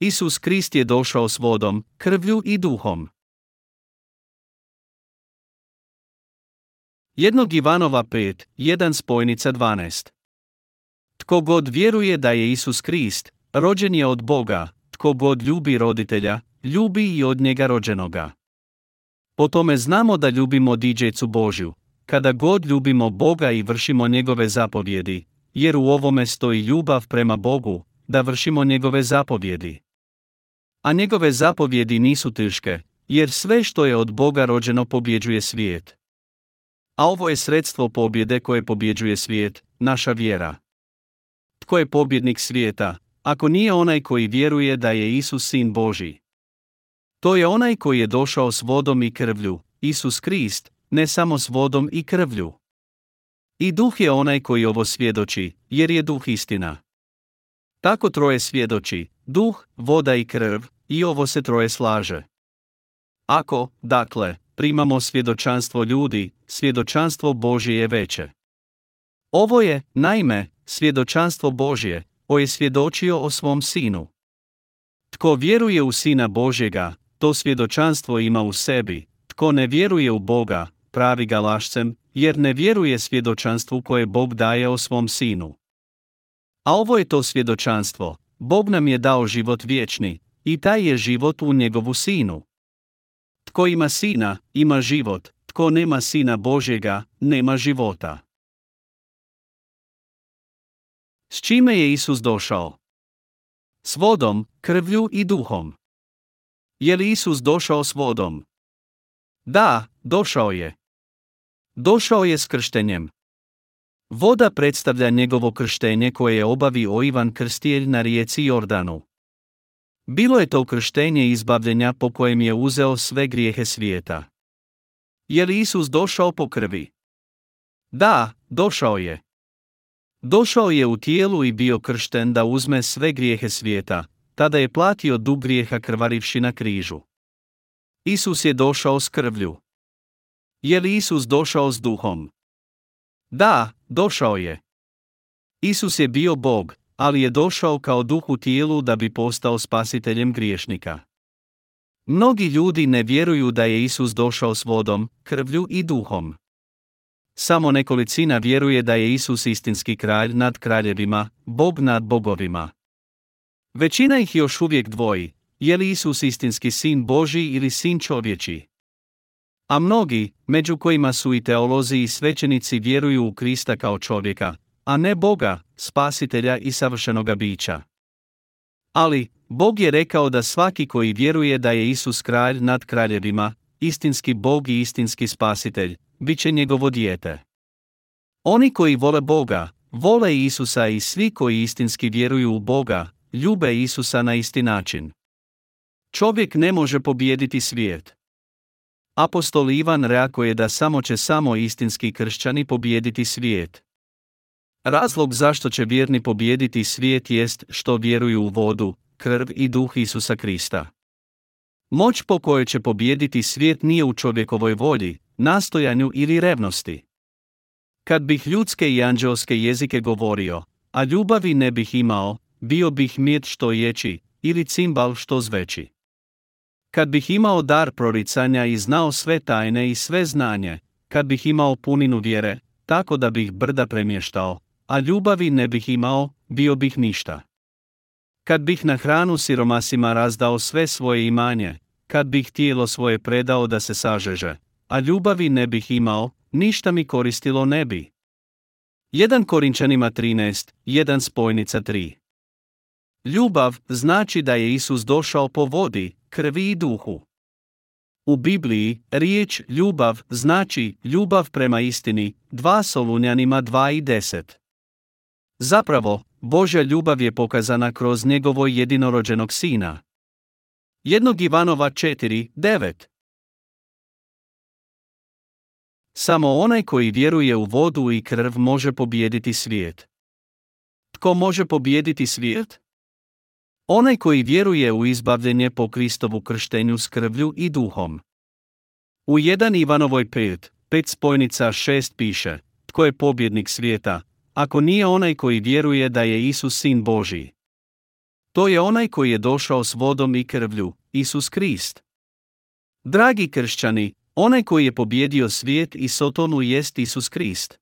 Isus Krist je došao s vodom, krvlju i duhom. Jednog Ivanova 5, 1 spojnica 12. Tko god vjeruje da je Isus Krist, rođen je od Boga, tko god ljubi roditelja, ljubi i od njega rođenoga. Po tome znamo da ljubimo diđecu Božju, kada god ljubimo Boga i vršimo njegove zapovjedi, jer u ovome stoji ljubav prema Bogu, da vršimo njegove zapovjedi. A njegove zapovjedi nisu teške, jer sve što je od Boga rođeno pobjeđuje svijet. A ovo je sredstvo pobjede koje pobjeđuje svijet, naša vjera. Tko je pobjednik svijeta, ako nije onaj koji vjeruje da je Isus sin Boži? To je onaj koji je došao s vodom i krvlju, Isus Krist, ne samo s vodom i krvlju. I duh je onaj koji ovo svjedoči, jer je duh istina. Tako troje svjedoči, duh, voda i krv, i ovo se troje slaže. Ako, dakle, primamo svjedočanstvo ljudi, svjedočanstvo Božje je veće. Ovo je, naime, svjedočanstvo Božje, o je svjedočio o svom sinu. Tko vjeruje u Sina Božjega, to svjedočanstvo ima u sebi, tko ne vjeruje u Boga, pravi ga lašcem, jer ne vjeruje svjedočanstvu koje Bog daje o svom sinu. A ovo je to svjedočanstvo, Bog nam je dao život vječni, i taj je život u njegovu sinu. Tko ima sina, ima život, tko nema sina Božjega, nema života. S čime je Isus došao? S vodom, krvlju i duhom. Je li Isus došao s vodom? Da, došao je. Došao je s krštenjem. Voda predstavlja njegovo krštenje koje je obavio Ivan Krstijelj na rijeci Jordanu. Bilo je to krštenje izbavljenja po kojem je uzeo sve grijehe svijeta. Je li Isus došao po krvi? Da, došao je. Došao je u tijelu i bio kršten da uzme sve grijehe svijeta, tada je platio dug grijeha krvarivši na križu. Isus je došao s krvlju. Je li Isus došao s duhom? Da, došao je. Isus je bio Bog, ali je došao kao duh u tijelu da bi postao spasiteljem griješnika. Mnogi ljudi ne vjeruju da je Isus došao s vodom, krvlju i duhom. Samo nekolicina vjeruje da je Isus istinski kralj nad kraljevima, Bog nad bogovima. Većina ih još uvijek dvoji, je li Isus istinski sin Boži ili sin čovječi. A mnogi, među kojima su i teolozi i svećenici vjeruju u Krista kao čovjeka, a ne Boga, spasitelja i savršenoga bića. Ali, Bog je rekao da svaki koji vjeruje da je Isus kralj nad kraljevima, istinski Bog i istinski spasitelj, bit će njegovo dijete. Oni koji vole Boga, vole Isusa i svi koji istinski vjeruju u Boga, ljube Isusa na isti način. Čovjek ne može pobijediti svijet. Apostol Ivan reaguje da samo će samo istinski kršćani pobijediti svijet. Razlog zašto će vjerni pobijediti svijet jest što vjeruju u vodu, krv i duh Isusa Krista. Moć po kojoj će pobijediti svijet nije u čovjekovoj volji, nastojanju ili revnosti. Kad bih ljudske i anđelske jezike govorio, a ljubavi ne bih imao, bio bih mijet što ječi, ili cimbal što zveći. Kad bih imao dar proricanja i znao sve tajne i sve znanje, kad bih imao puninu vjere, tako da bih brda premještao, a ljubavi ne bih imao, bio bih ništa. Kad bih na hranu siromasima razdao sve svoje imanje, kad bih tijelo svoje predao da se sažeže, a ljubavi ne bih imao, ništa mi koristilo ne bi. 1 Korinčanima 13, 1 spojnica 3 Ljubav znači da je Isus došao po vodi, krvi i duhu. U Bibliji, riječ ljubav znači ljubav prema istini, 2 Solunjanima 2 i 10. Zapravo, Božja ljubav je pokazana kroz njegovo jedinorođenog sina. Jednog Ivanova 4, 9. Samo onaj koji vjeruje u vodu i krv može pobijediti svijet. Tko može pobijediti svijet? Onaj koji vjeruje u izbavljenje po Kristovu krštenju s krvlju i duhom. U 1 Ivanovoj 5, 5 spojnica 6 piše, tko je pobjednik svijeta, ako nije onaj koji vjeruje da je Isus sin Božiji. To je onaj koji je došao s vodom i krvlju, Isus Krist. Dragi kršćani, onaj koji je pobjedio svijet i Sotonu jest Isus Krist.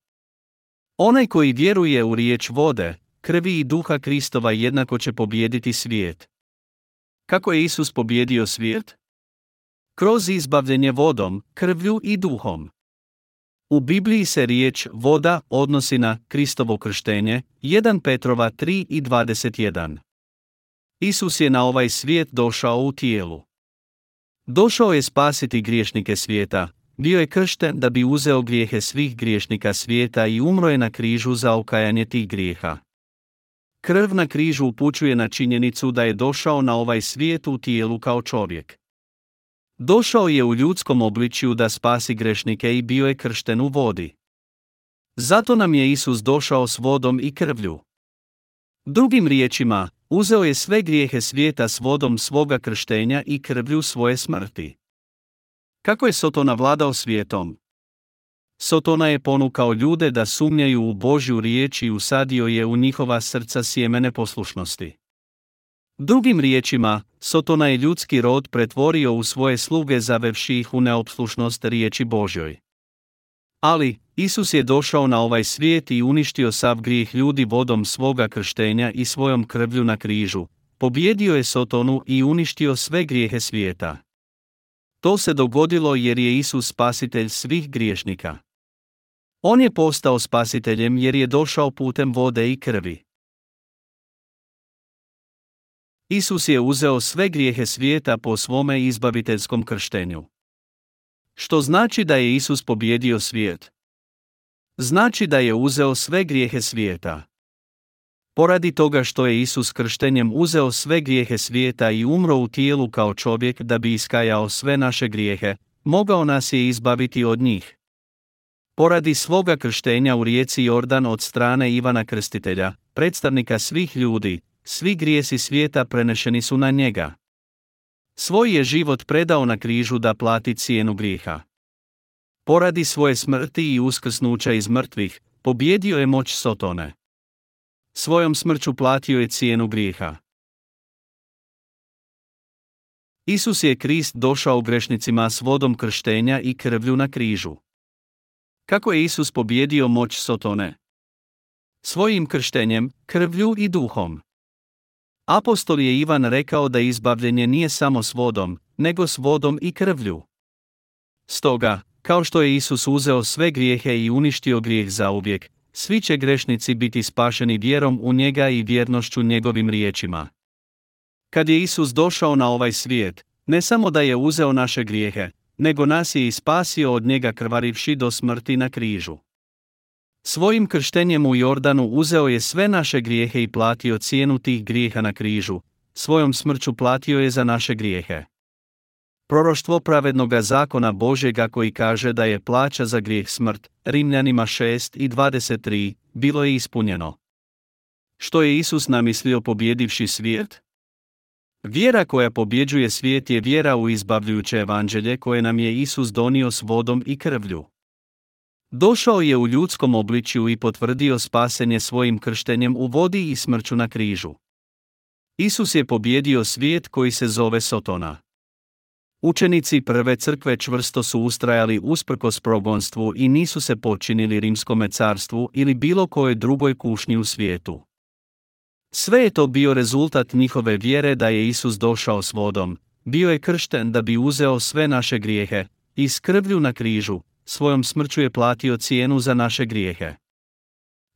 Onaj koji vjeruje u riječ vode, krvi i duha Kristova jednako će pobijediti svijet. Kako je Isus pobjedio svijet? Kroz izbavljenje vodom, krvlju i duhom. U Bibliji se riječ voda odnosi na Kristovo krštenje, 1 Petrova 3 i 21. Isus je na ovaj svijet došao u tijelu. Došao je spasiti griješnike svijeta, bio je kršten da bi uzeo grijehe svih griješnika svijeta i umro je na križu za okajanje tih grijeha. Krv na križu upućuje na činjenicu da je došao na ovaj svijet u tijelu kao čovjek. Došao je u ljudskom obličju da spasi grešnike i bio je kršten u vodi. Zato nam je Isus došao s vodom i krvlju. Drugim riječima, uzeo je sve grijehe svijeta s vodom svoga krštenja i krvlju svoje smrti. Kako je Sotona vladao svijetom? Sotona je ponukao ljude da sumnjaju u Božju riječ i usadio je u njihova srca sjemene poslušnosti. Drugim riječima, Sotona je ljudski rod pretvorio u svoje sluge zavevši ih u neopslušnost riječi Božjoj. Ali, Isus je došao na ovaj svijet i uništio sav grijeh ljudi vodom svoga krštenja i svojom krvlju na križu, pobjedio je Sotonu i uništio sve grijehe svijeta. To se dogodilo jer je Isus spasitelj svih griješnika. On je postao spasiteljem jer je došao putem vode i krvi. Isus je uzeo sve grijehe svijeta po svome izbaviteljskom krštenju. Što znači da je Isus pobjedio svijet? Znači da je uzeo sve grijehe svijeta. Poradi toga što je Isus krštenjem uzeo sve grijehe svijeta i umro u tijelu kao čovjek da bi iskajao sve naše grijehe, mogao nas je izbaviti od njih. Poradi svoga krštenja u rijeci Jordan od strane Ivana Krstitelja, predstavnika svih ljudi, svi grijesi svijeta prenešeni su na njega. Svoj je život predao na križu da plati cijenu grijeha. Poradi svoje smrti i uskrsnuća iz mrtvih, pobjedio je moć Sotone. Svojom smrću platio je cijenu grijeha. Isus je Krist došao grešnicima s vodom krštenja i krvlju na križu. Kako je Isus pobjedio moć Sotone? Svojim krštenjem, krvlju i duhom. Apostol je Ivan rekao da izbavljenje nije samo s vodom, nego s vodom i krvlju. Stoga, kao što je Isus uzeo sve grijehe i uništio grijeh zauvijek, svi će grešnici biti spašeni vjerom u njega i vjernošću njegovim riječima. Kad je Isus došao na ovaj svijet, ne samo da je uzeo naše grijehe, nego nas je i spasio od njega krvarivši do smrti na križu. Svojim krštenjem u Jordanu uzeo je sve naše grijehe i platio cijenu tih grijeha na križu, svojom smrću platio je za naše grijehe. Proroštvo pravednoga zakona Božega koji kaže da je plaća za grijeh smrt, Rimljanima 6 i 23, bilo je ispunjeno. Što je Isus namislio pobjedivši svijet? Vjera koja pobjeđuje svijet je vjera u izbavljujuće evanđelje koje nam je Isus donio s vodom i krvlju. Došao je u ljudskom obličju i potvrdio spasenje svojim krštenjem u vodi i smrću na križu. Isus je pobjedio svijet koji se zove Sotona. Učenici prve crkve čvrsto su ustrajali usprkos progonstvu i nisu se počinili rimskome carstvu ili bilo kojoj drugoj kušnji u svijetu. Sve je to bio rezultat njihove vjere da je Isus došao s vodom, bio je kršten da bi uzeo sve naše grijehe, i skrblju na križu, svojom smrću je platio cijenu za naše grijehe.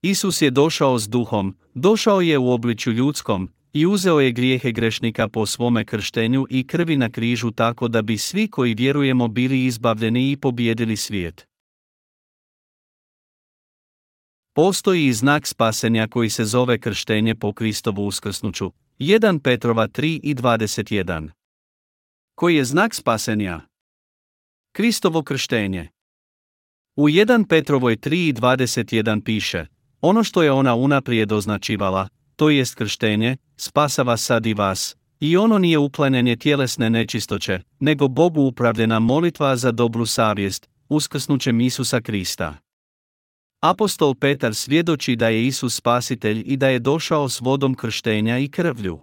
Isus je došao s duhom, došao je u obličju ljudskom, i uzeo je grijehe grešnika po svome krštenju i krvi na križu tako da bi svi koji vjerujemo bili izbavljeni i pobijedili svijet. Postoji i znak spasenja koji se zove krštenje po Kristovu uskrsnuću, 1 Petrova 3 i 21. Koji je znak spasenja? Kristovo krštenje. U 1 Petrovoj 3 i 21 piše, ono što je ona unaprijed označivala, to jest krštenje, spasava sad i vas, i ono nije uklanjanje tjelesne nečistoće, nego Bogu upravljena molitva za dobru savjest, uskrsnućem Isusa Krista. Apostol Petar svjedoči da je Isus spasitelj i da je došao s vodom krštenja i krvlju.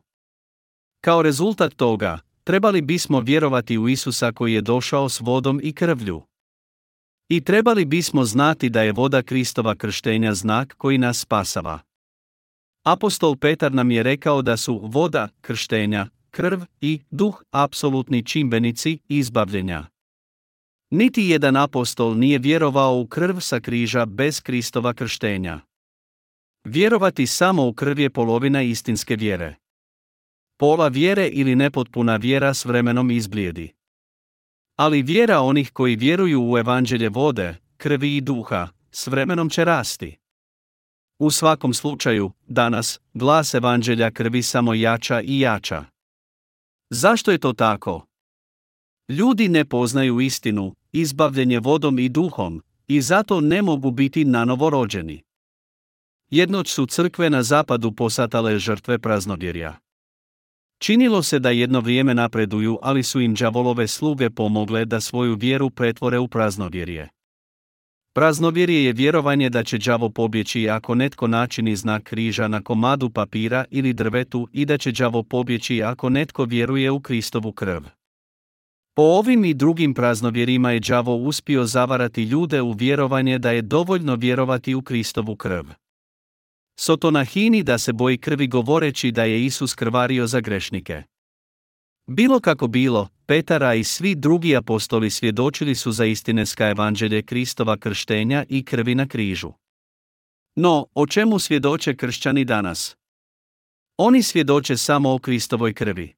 Kao rezultat toga, trebali bismo vjerovati u Isusa koji je došao s vodom i krvlju. I trebali bismo znati da je voda Kristova krštenja znak koji nas spasava. Apostol Petar nam je rekao da su voda, krštenja, krv i duh apsolutni čimbenici izbavljenja. Niti jedan apostol nije vjerovao u krv sa križa bez Kristova krštenja. Vjerovati samo u krv je polovina istinske vjere. Pola vjere ili nepotpuna vjera s vremenom izblijedi. Ali vjera onih koji vjeruju u evanđelje vode, krvi i duha, s vremenom će rasti. U svakom slučaju, danas, glas evanđelja krvi samo jača i jača. Zašto je to tako? Ljudi ne poznaju istinu, izbavljenje vodom i duhom, i zato ne mogu biti nanovo rođeni. Jednoć su crkve na zapadu posatale žrtve praznovjerja. Činilo se da jedno vrijeme napreduju, ali su im đavolove sluge pomogle da svoju vjeru pretvore u praznovjerje. Praznovjerje je vjerovanje da će đavo pobjeći ako netko načini znak križa na komadu papira ili drvetu i da će đavo pobjeći ako netko vjeruje u Kristovu krv. Po ovim i drugim praznovjerima je đavo uspio zavarati ljude u vjerovanje da je dovoljno vjerovati u Kristovu krv. Sotonahini da se boji krvi govoreći da je Isus krvario za grešnike. Bilo kako bilo, Petara i svi drugi apostoli svjedočili su za istineska evanđelje Kristova krštenja i krvi na križu. No, o čemu svjedoče kršćani danas? Oni svjedoče samo o Kristovoj krvi.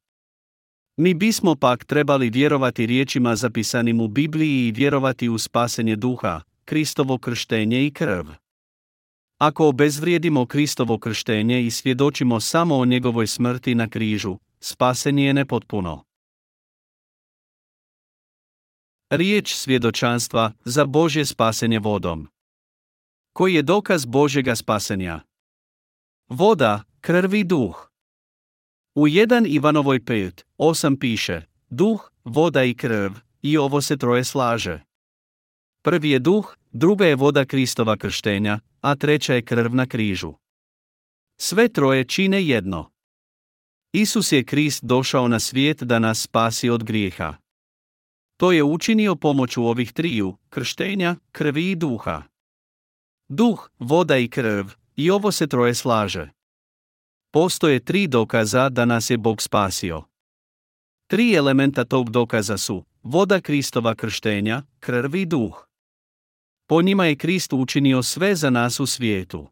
Mi bismo pak trebali vjerovati riječima zapisanim u Bibliji i vjerovati u spasenje duha, Kristovo krštenje i krv. Ako obezvrijedimo Kristovo krštenje i svjedočimo samo o njegovoj smrti na križu, spasenje je nepotpuno. Riječ svjedočanstva za Božje spasenje vodom. Koji je dokaz Božjega spasenja? Voda, krvi duh. U 1 Ivanovoj 5, 8 piše, duh, voda i krv, i ovo se troje slaže. Prvi je duh, druga je voda Kristova krštenja, a treća je krv na križu. Sve troje čine jedno. Isus je Krist došao na svijet da nas spasi od grijeha. To je učinio pomoću ovih triju, krštenja, krvi i duha. Duh, voda i krv, i ovo se troje slaže. Postoje tri dokaza da nas je Bog spasio. Tri elementa tog dokaza su voda Kristova krštenja, krv i duh. Po njima je Krist učinio sve za nas u svijetu.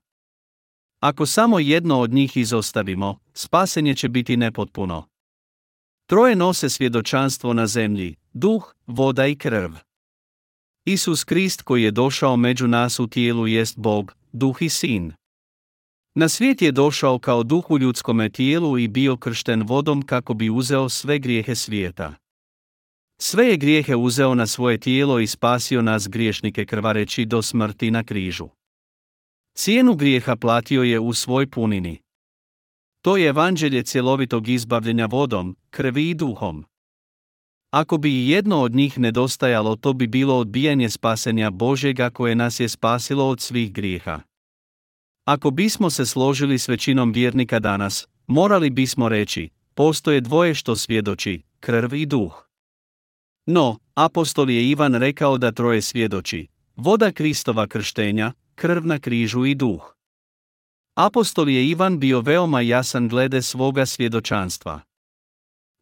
Ako samo jedno od njih izostavimo, spasenje će biti nepotpuno. Troje nose svjedočanstvo na zemlji, duh, voda i krv. Isus Krist koji je došao među nas u tijelu jest Bog, duh i sin. Na svijet je došao kao duh u ljudskome tijelu i bio kršten vodom kako bi uzeo sve grijehe svijeta. Sve je grijehe uzeo na svoje tijelo i spasio nas griješnike krvareći do smrti na križu. Cijenu grijeha platio je u svoj punini. To je evanđelje cjelovitog izbavljenja vodom, krvi i duhom. Ako bi i jedno od njih nedostajalo, to bi bilo odbijanje spasenja Božjega koje nas je spasilo od svih grijeha. Ako bismo se složili s većinom vjernika danas, morali bismo reći, postoje dvoje što svjedoči, krv i duh. No, apostol je Ivan rekao da troje svjedoči, voda Kristova krštenja, krv na križu i duh. Apostol je Ivan bio veoma jasan glede svoga svjedočanstva.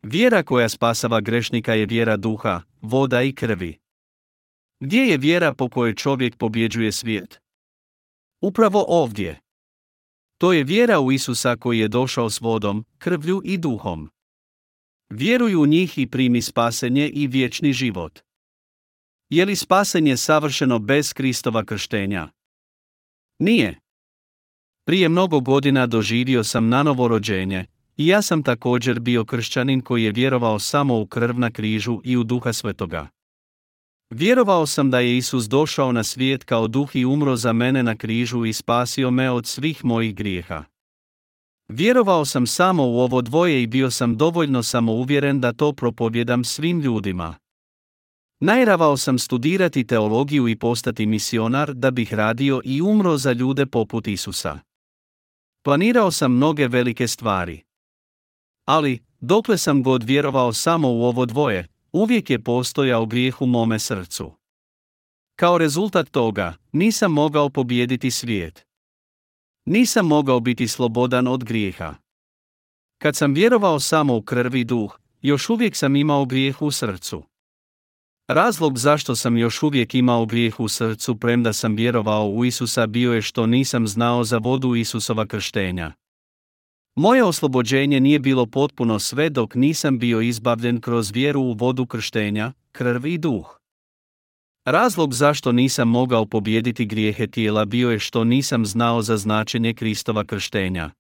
Vjera koja spasava grešnika je vjera duha, voda i krvi. Gdje je vjera po kojoj čovjek pobjeđuje svijet? Upravo ovdje. To je vjera u Isusa koji je došao s vodom, krvlju i duhom. Vjeruj u njih i primi spasenje i vječni život. Je li spasenje savršeno bez Kristova krštenja? Nije. Prije mnogo godina doživio sam nanovo rođenje, i ja sam također bio kršćanin koji je vjerovao samo u krv na križu i u duha svetoga. Vjerovao sam da je Isus došao na svijet kao duh i umro za mene na križu i spasio me od svih mojih grijeha. Vjerovao sam samo u ovo dvoje i bio sam dovoljno samouvjeren da to propovjedam svim ljudima. Najravao sam studirati teologiju i postati misionar da bih radio i umro za ljude poput Isusa. Planirao sam mnoge velike stvari. Ali, dokle sam god vjerovao samo u ovo dvoje, uvijek je postojao grijeh u mome srcu. Kao rezultat toga, nisam mogao pobijediti svijet. Nisam mogao biti slobodan od grijeha. Kad sam vjerovao samo u krvi duh, još uvijek sam imao grijeh u srcu. Razlog zašto sam još uvijek imao grijeh u srcu premda sam vjerovao u Isusa bio je što nisam znao za vodu Isusova krštenja. Moje oslobođenje nije bilo potpuno sve dok nisam bio izbavljen kroz vjeru u vodu krštenja, krv i duh. Razlog zašto nisam mogao pobijediti grijehe tijela bio je što nisam znao za značenje Kristova krštenja.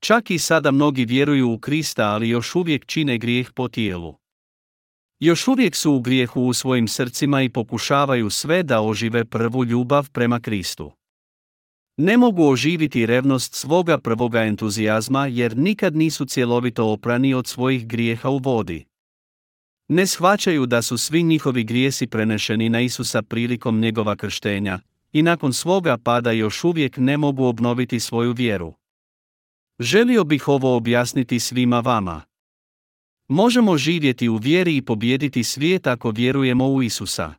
Čak i sada mnogi vjeruju u Krista, ali još uvijek čine grijeh po tijelu. Još uvijek su u grijehu u svojim srcima i pokušavaju sve da ožive prvu ljubav prema Kristu. Ne mogu oživiti revnost svoga prvoga entuzijazma jer nikad nisu cjelovito oprani od svojih grijeha u vodi. Ne shvaćaju da su svi njihovi grijesi prenešeni na Isusa prilikom njegova krštenja, i nakon svoga pada još uvijek ne mogu obnoviti svoju vjeru. Želio bih ovo objasniti svima vama. Možemo živjeti u vjeri i pobijediti svijet ako vjerujemo u Isusa.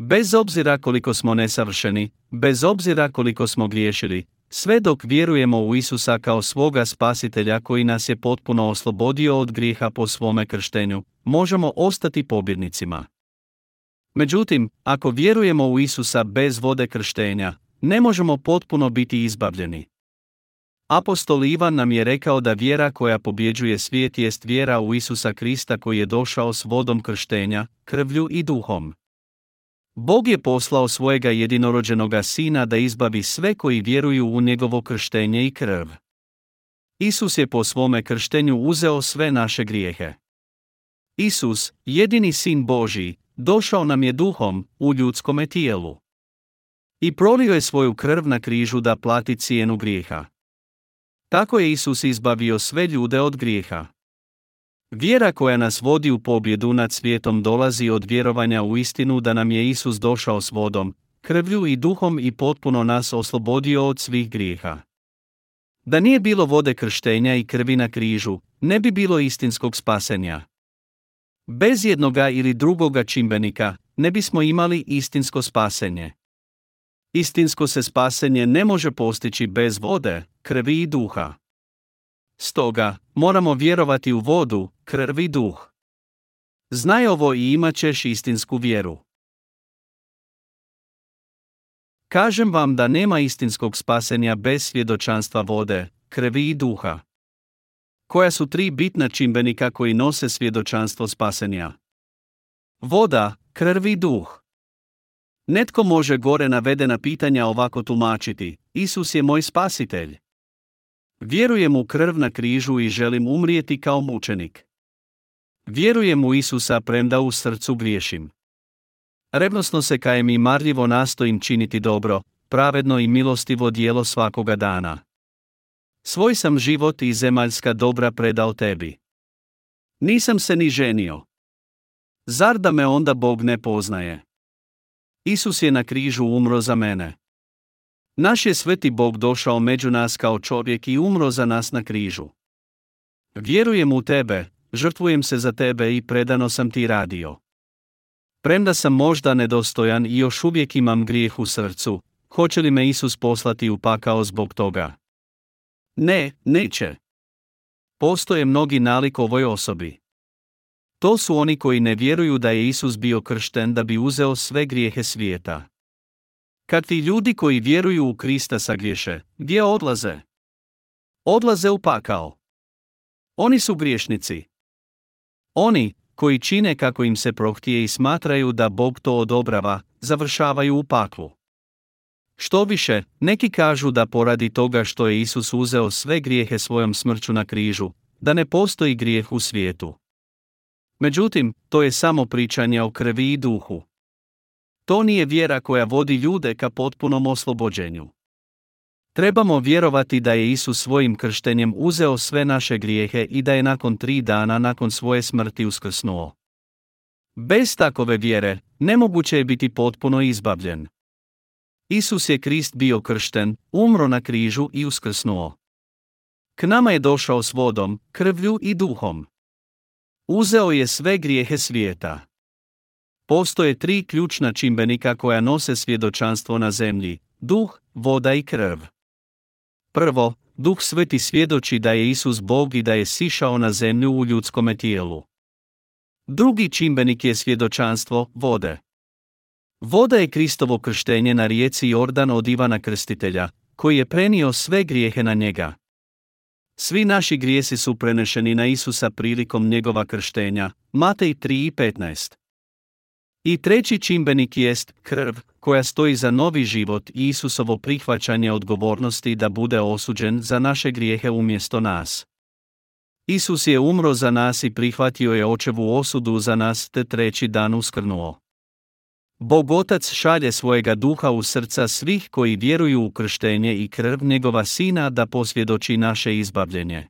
Bez obzira koliko smo nesavršeni, bez obzira koliko smo griješili, sve dok vjerujemo u Isusa kao svoga spasitelja koji nas je potpuno oslobodio od grijeha po svome krštenju, možemo ostati pobjednicima. Međutim, ako vjerujemo u Isusa bez vode krštenja, ne možemo potpuno biti izbavljeni. Apostol Ivan nam je rekao da vjera koja pobjeđuje svijet jest vjera u Isusa Krista koji je došao s vodom krštenja, krvlju i duhom. Bog je poslao svojega jedinorođenoga sina da izbavi sve koji vjeruju u njegovo krštenje i krv. Isus je po svome krštenju uzeo sve naše grijehe. Isus, jedini sin Božji, došao nam je duhom u ljudskome tijelu. I prolio je svoju krv na križu da plati cijenu grijeha. Tako je Isus izbavio sve ljude od grijeha. Vjera koja nas vodi u pobjedu nad svijetom dolazi od vjerovanja u istinu da nam je Isus došao s vodom, krvlju i duhom i potpuno nas oslobodio od svih grijeha. Da nije bilo vode krštenja i krvi na križu, ne bi bilo istinskog spasenja. Bez jednoga ili drugoga čimbenika, ne bismo imali istinsko spasenje. Istinsko se spasenje ne može postići bez vode, krvi i duha. Stoga, moramo vjerovati u vodu, krv i duh. Znaj ovo i imat ćeš istinsku vjeru. Kažem vam da nema istinskog spasenja bez svjedočanstva vode, krvi i duha. Koja su tri bitna čimbenika koji nose svjedočanstvo spasenja? Voda, krv i duh. Netko može gore navedena pitanja ovako tumačiti, Isus je moj spasitelj. Vjerujem u krv na križu i želim umrijeti kao mučenik. Vjerujem u Isusa premda u srcu griješim. Revnosno se kajem i marljivo nastojim činiti dobro, pravedno i milostivo dijelo svakoga dana. Svoj sam život i zemaljska dobra predao tebi. Nisam se ni ženio. Zar da me onda Bog ne poznaje? Isus je na križu umro za mene. Naš je sveti Bog došao među nas kao čovjek i umro za nas na križu. Vjerujem u tebe, žrtvujem se za tebe i predano sam ti radio. Premda sam možda nedostojan i još uvijek imam grijeh u srcu, hoće li me Isus poslati u pakao zbog toga? Ne, neće. Postoje mnogi nalik ovoj osobi. To su oni koji ne vjeruju da je Isus bio kršten da bi uzeo sve grijehe svijeta. Kad ti ljudi koji vjeruju u Krista sagriješe, gdje odlaze? Odlaze u pakao. Oni su griješnici. Oni, koji čine kako im se prohtije i smatraju da Bog to odobrava, završavaju u paklu. Što više, neki kažu da poradi toga što je Isus uzeo sve grijehe svojom smrću na križu, da ne postoji grijeh u svijetu. Međutim, to je samo pričanje o krvi i duhu. To nije vjera koja vodi ljude ka potpunom oslobođenju. Trebamo vjerovati da je Isus svojim krštenjem uzeo sve naše grijehe i da je nakon tri dana nakon svoje smrti uskrsnuo. Bez takove vjere, nemoguće je biti potpuno izbavljen. Isus je Krist bio kršten, umro na križu i uskrsnuo. K nama je došao s vodom, krvlju i duhom. Uzeo je sve grijehe svijeta. Postoje tri ključna čimbenika koja nose svjedočanstvo na zemlji, duh, voda i krv. Prvo, duh sveti svjedoči da je Isus Bog i da je sišao na zemlju u ljudskome tijelu. Drugi čimbenik je svjedočanstvo, vode. Voda je Kristovo krštenje na rijeci Jordan od Ivana Krstitelja, koji je prenio sve grijehe na njega. Svi naši grijesi su prenešeni na Isusa prilikom njegova krštenja, Matej 3 i 15. I treći čimbenik jest krv, koja stoji za novi život i Isusovo prihvaćanje odgovornosti da bude osuđen za naše grijehe umjesto nas. Isus je umro za nas i prihvatio je očevu osudu za nas te treći dan uskrnuo. Bog Otac šalje svojega duha u srca svih koji vjeruju u krštenje i krv njegova sina da posvjedoči naše izbavljenje.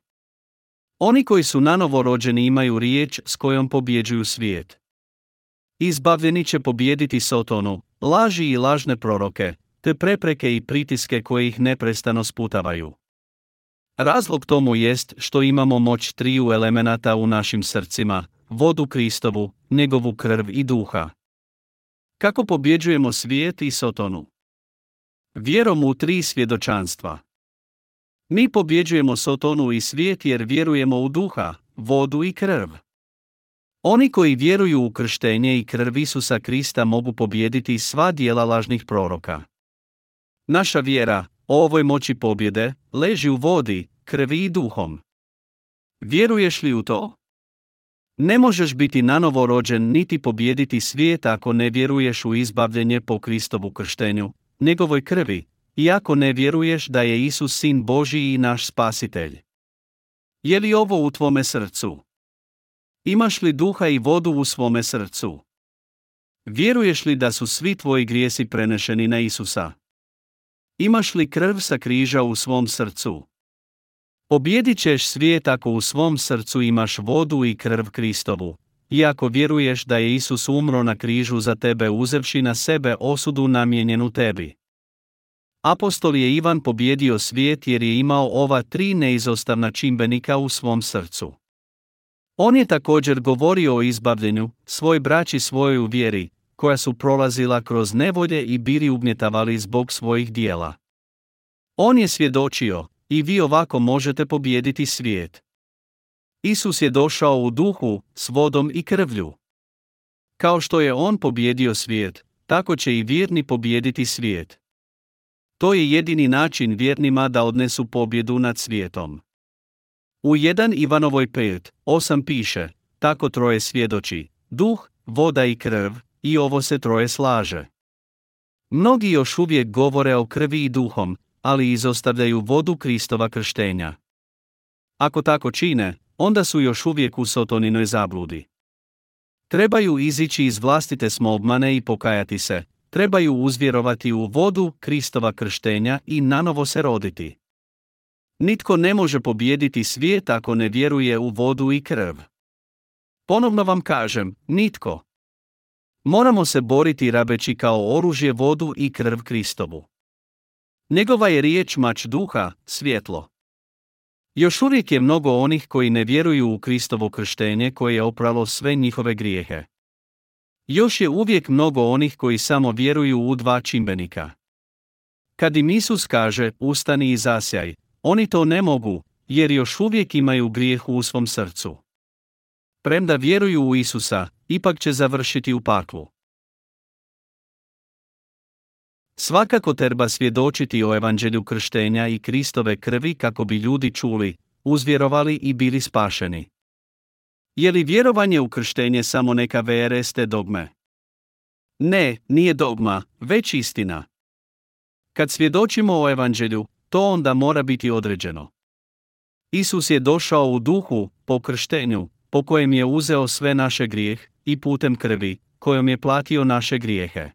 Oni koji su nanovo rođeni imaju riječ s kojom pobjeđuju svijet. Izbavljeni će pobijediti Sotonu, laži i lažne proroke, te prepreke i pritiske koje ih neprestano sputavaju. Razlog tomu jest što imamo moć triju elemenata u našim srcima, vodu Kristovu, njegovu krv i duha. Kako pobjeđujemo svijet i Sotonu? Vjerom u tri svjedočanstva. Mi pobjeđujemo Sotonu i svijet jer vjerujemo u duha, vodu i krv. Oni koji vjeruju u krštenje i krv Isusa Krista mogu pobijediti sva dijela lažnih proroka. Naša vjera, ovoj moći pobjede, leži u vodi, krvi i duhom. Vjeruješ li u to? Ne možeš biti nanovo rođen niti pobijediti svijet ako ne vjeruješ u izbavljenje po Kristovu krštenju, njegovoj krvi, i ako ne vjeruješ da je Isus sin Božji i naš spasitelj. Je li ovo u tvome srcu? Imaš li duha i vodu u svome srcu? Vjeruješ li da su svi tvoji grijesi prenešeni na Isusa? Imaš li krv sa križa u svom srcu? Pobjedit ćeš svijet ako u svom srcu imaš vodu i krv Kristovu, i ako vjeruješ da je Isus umro na križu za tebe uzevši na sebe osudu namijenjenu tebi. Apostol je Ivan pobjedio svijet jer je imao ova tri neizostavna čimbenika u svom srcu. On je također govorio o izbavljenju, svoj braći svojoj vjeri, koja su prolazila kroz nevolje i bili ugnjetavali zbog svojih dijela. On je svjedočio, i vi ovako možete pobijediti svijet. Isus je došao u duhu, s vodom i krvlju. Kao što je on pobjedio svijet, tako će i vjerni pobijediti svijet. To je jedini način vjernima da odnesu pobjedu nad svijetom. U 1 Ivanovoj 5, 8 piše, tako troje svjedoči, duh, voda i krv, i ovo se troje slaže. Mnogi još uvijek govore o krvi i duhom, ali izostavljaju vodu Kristova krštenja. Ako tako čine, onda su još uvijek u sotoninoj zabludi. Trebaju izići iz vlastite smobmane i pokajati se, trebaju uzvjerovati u vodu Kristova krštenja i nanovo se roditi. Nitko ne može pobijediti svijet ako ne vjeruje u vodu i krv. Ponovno vam kažem, nitko. Moramo se boriti rabeći kao oružje vodu i krv Kristovu. Njegova je riječ mač duha, svjetlo. Još uvijek je mnogo onih koji ne vjeruju u Kristovo krštenje koje je opralo sve njihove grijehe. Još je uvijek mnogo onih koji samo vjeruju u dva čimbenika. Kad im Isus kaže, ustani i zasjaj, oni to ne mogu, jer još uvijek imaju grijeh u svom srcu. Premda vjeruju u Isusa, ipak će završiti u paklu. Svakako treba svjedočiti o evanđelju krštenja i Kristove krvi kako bi ljudi čuli, uzvjerovali i bili spašeni. Je li vjerovanje u krštenje samo neka VRST dogme? Ne, nije dogma, već istina. Kad svjedočimo o evanđelju, to onda mora biti određeno. Isus je došao u duhu, po krštenju, po kojem je uzeo sve naše grijeh, i putem krvi, kojom je platio naše grijehe.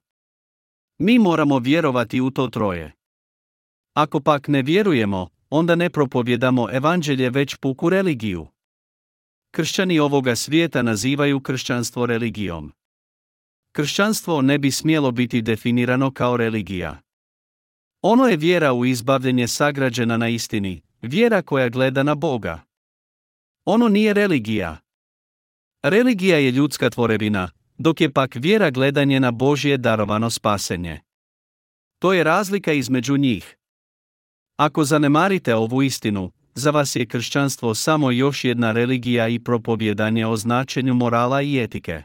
Mi moramo vjerovati u to troje. Ako pak ne vjerujemo, onda ne propovjedamo evanđelje već puku religiju. Kršćani ovoga svijeta nazivaju kršćanstvo religijom. Kršćanstvo ne bi smjelo biti definirano kao religija. Ono je vjera u izbavljenje sagrađena na istini, vjera koja gleda na Boga. Ono nije religija. Religija je ljudska tvorevina, dok je pak vjera gledanje na Božje darovano spasenje. To je razlika između njih. Ako zanemarite ovu istinu, za vas je kršćanstvo samo još jedna religija i propovjedanje o značenju morala i etike.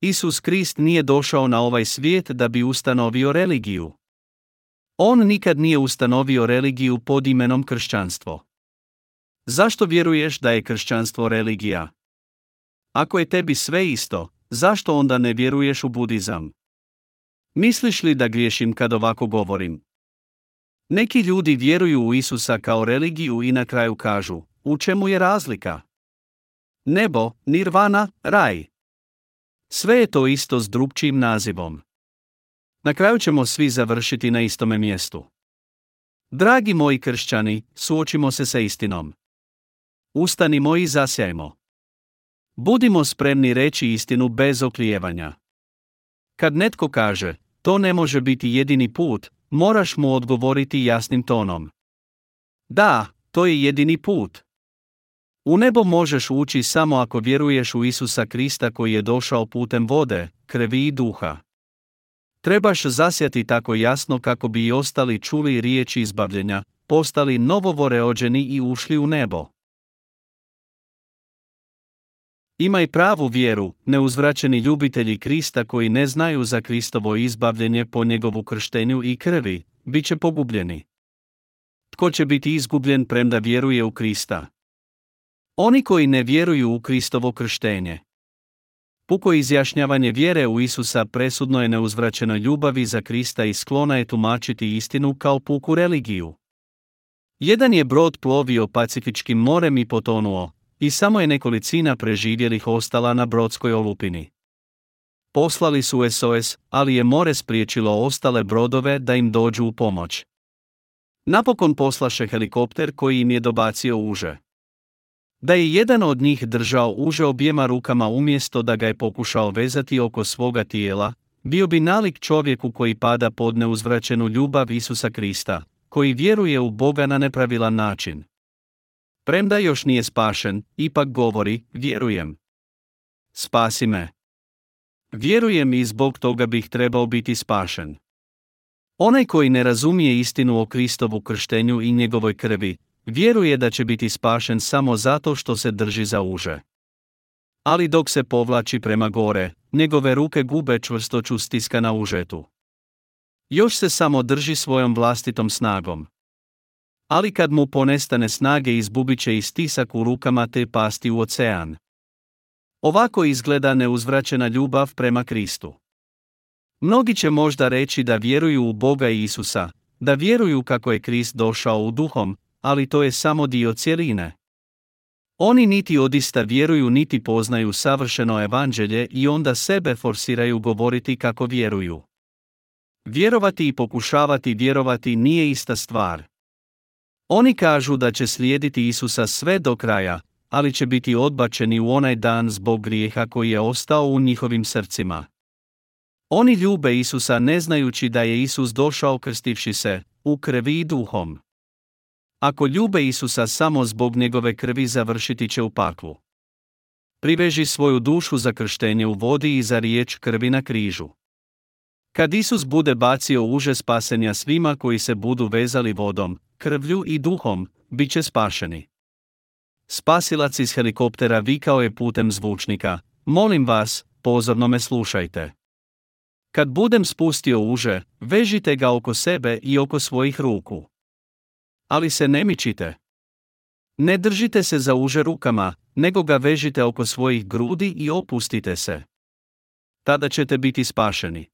Isus Krist nije došao na ovaj svijet da bi ustanovio religiju. On nikad nije ustanovio religiju pod imenom kršćanstvo. Zašto vjeruješ da je kršćanstvo religija? Ako je tebi sve isto, zašto onda ne vjeruješ u budizam? Misliš li da griješim kad ovako govorim? Neki ljudi vjeruju u Isusa kao religiju i na kraju kažu, u čemu je razlika? Nebo, nirvana, raj. Sve je to isto s drugčijim nazivom. Na kraju ćemo svi završiti na istome mjestu. Dragi moji kršćani, suočimo se sa istinom. Ustanimo i zasjajmo. Budimo spremni reći istinu bez oklijevanja. Kad netko kaže, to ne može biti jedini put, moraš mu odgovoriti jasnim tonom. Da, to je jedini put. U nebo možeš ući samo ako vjeruješ u Isusa Krista koji je došao putem vode, krvi i duha. Trebaš zasjati tako jasno kako bi i ostali čuli riječi izbavljenja, postali novovoreođeni i ušli u nebo. Imaj pravu vjeru, neuzvraćeni ljubitelji Krista koji ne znaju za Kristovo izbavljenje po njegovu krštenju i krvi, bit će pogubljeni. Tko će biti izgubljen premda vjeruje u Krista? Oni koji ne vjeruju u Kristovo krštenje. Puko izjašnjavanje vjere u Isusa presudno je neuzvraćeno ljubavi za Krista i sklona je tumačiti istinu kao puku religiju. Jedan je brod plovio Pacifičkim morem i potonuo, i samo je nekolicina preživjelih ostala na brodskoj olupini. Poslali su SOS, ali je more spriječilo ostale brodove da im dođu u pomoć. Napokon poslaše helikopter koji im je dobacio uže. Da je jedan od njih držao uže objema rukama umjesto da ga je pokušao vezati oko svoga tijela, bio bi nalik čovjeku koji pada pod neuzvraćenu ljubav Isusa Krista, koji vjeruje u Boga na nepravilan način. Premda još nije spašen, ipak govori, vjerujem. Spasi me. Vjerujem i zbog toga bih trebao biti spašen. Onaj koji ne razumije istinu o Kristovu krštenju i njegovoj krvi, vjeruje da će biti spašen samo zato što se drži za uže. Ali dok se povlači prema gore, njegove ruke gube čvrstoću stiska na užetu. Još se samo drži svojom vlastitom snagom. Ali kad mu ponestane snage izbubit će i stisak u rukama te pasti u ocean. Ovako izgleda neuzvraćena ljubav prema Kristu. Mnogi će možda reći da vjeruju u Boga Isusa, da vjeruju kako je Krist došao u duhom, ali to je samo dio cjeline. Oni niti odista vjeruju niti poznaju savršeno evanđelje i onda sebe forsiraju govoriti kako vjeruju. Vjerovati i pokušavati vjerovati nije ista stvar. Oni kažu da će slijediti Isusa sve do kraja, ali će biti odbačeni u onaj dan zbog grijeha koji je ostao u njihovim srcima. Oni ljube Isusa ne znajući da je Isus došao krstivši se, u krvi i duhom. Ako ljube Isusa samo zbog njegove krvi završiti će u paklu. Priveži svoju dušu za krštenje u vodi i za riječ krvi na križu. Kad Isus bude bacio uže spasenja svima koji se budu vezali vodom, krvlju i duhom, bit će spašeni. Spasilac iz helikoptera vikao je putem zvučnika, molim vas, pozorno me slušajte. Kad budem spustio uže, vežite ga oko sebe i oko svojih ruku. Ali se ne mičite. Ne držite se za uže rukama, nego ga vežite oko svojih grudi i opustite se. Tada ćete biti spašeni.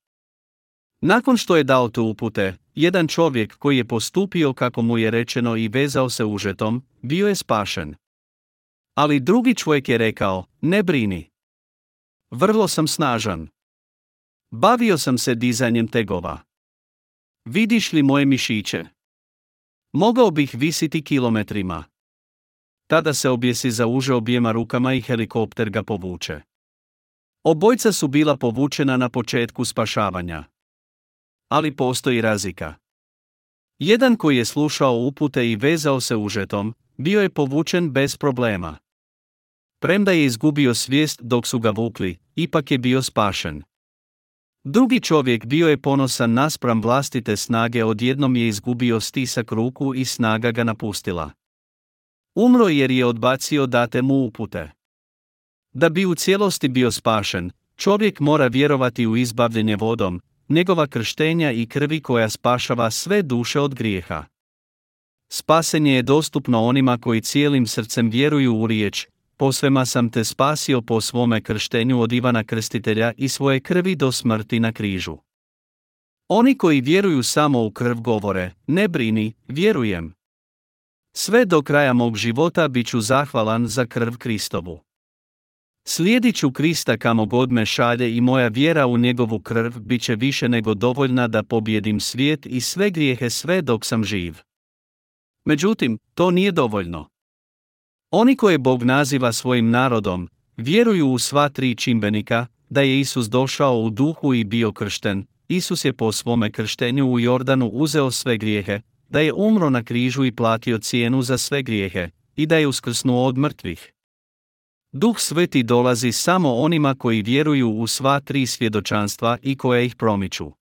Nakon što je dao tu upute, jedan čovjek koji je postupio kako mu je rečeno i vezao se užetom, bio je spašen. Ali drugi čovjek je rekao, ne brini. Vrlo sam snažan. Bavio sam se dizanjem tegova. Vidiš li moje mišiće? Mogao bih visiti kilometrima. Tada se objesi za uže objema rukama i helikopter ga povuče. Obojca su bila povučena na početku spašavanja ali postoji razlika. Jedan koji je slušao upute i vezao se užetom, bio je povučen bez problema. Premda je izgubio svijest dok su ga vukli, ipak je bio spašen. Drugi čovjek bio je ponosan naspram vlastite snage, odjednom je izgubio stisak ruku i snaga ga napustila. Umro jer je odbacio date mu upute. Da bi u cijelosti bio spašen, čovjek mora vjerovati u izbavljenje vodom, njegova krštenja i krvi koja spašava sve duše od grijeha. Spasenje je dostupno onima koji cijelim srcem vjeruju u riječ, posvema sam te spasio po svome krštenju od Ivana Krstitelja i svoje krvi do smrti na križu. Oni koji vjeruju samo u krv govore, ne brini, vjerujem. Sve do kraja mog života bit ću zahvalan za krv Kristovu. Slijedit ću Krista kamo god me šalje i moja vjera u njegovu krv bit će više nego dovoljna da pobjedim svijet i sve grijehe sve dok sam živ. Međutim, to nije dovoljno. Oni koje Bog naziva svojim narodom, vjeruju u sva tri čimbenika, da je Isus došao u duhu i bio kršten, Isus je po svome krštenju u Jordanu uzeo sve grijehe, da je umro na križu i platio cijenu za sve grijehe, i da je uskrsnuo od mrtvih. Duh Sveti dolazi samo onima koji vjeruju u sva tri svjedočanstva i koje ih promiču.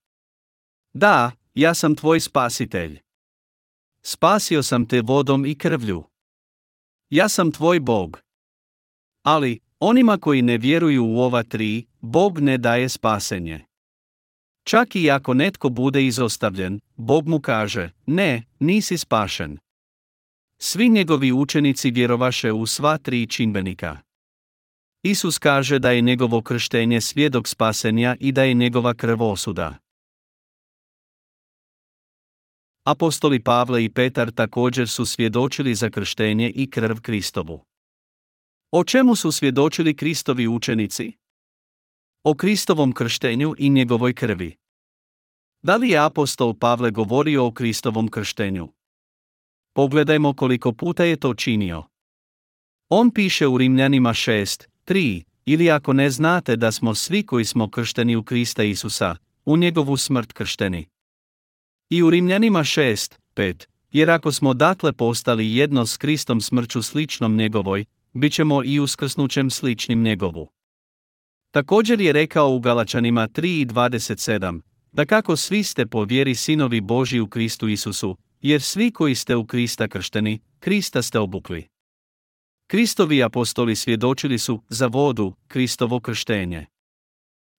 Da, ja sam tvoj spasitelj. Spasio sam te vodom i krvlju. Ja sam tvoj Bog. Ali, onima koji ne vjeruju u ova tri, Bog ne daje spasenje. Čak i ako netko bude izostavljen, Bog mu kaže, ne, nisi spašen. Svi njegovi učenici vjerovaše u sva tri čimbenika. Isus kaže da je njegovo krštenje svjedok spasenja i da je njegova krv osuda. Apostoli Pavle i Petar također su svjedočili za krštenje i krv Kristovu. O čemu su svjedočili Kristovi učenici? O Kristovom krštenju i njegovoj krvi. Da li je apostol Pavle govorio o Kristovom krštenju? Pogledajmo koliko puta je to činio. On piše u Rimljanima 6, 3, ili ako ne znate da smo svi koji smo kršteni u Krista Isusa, u njegovu smrt kršteni. I u Rimljanima 6, 5, jer ako smo dakle postali jedno s Kristom smrću sličnom njegovoj, bit ćemo i uskrsnućem sličnim njegovu. Također je rekao u Galačanima 3 i 27, da kako svi ste po vjeri sinovi Boži u Kristu Isusu, jer svi koji ste u Krista kršteni, Krista ste obukli. Kristovi apostoli svjedočili su za vodu, Kristovo krštenje.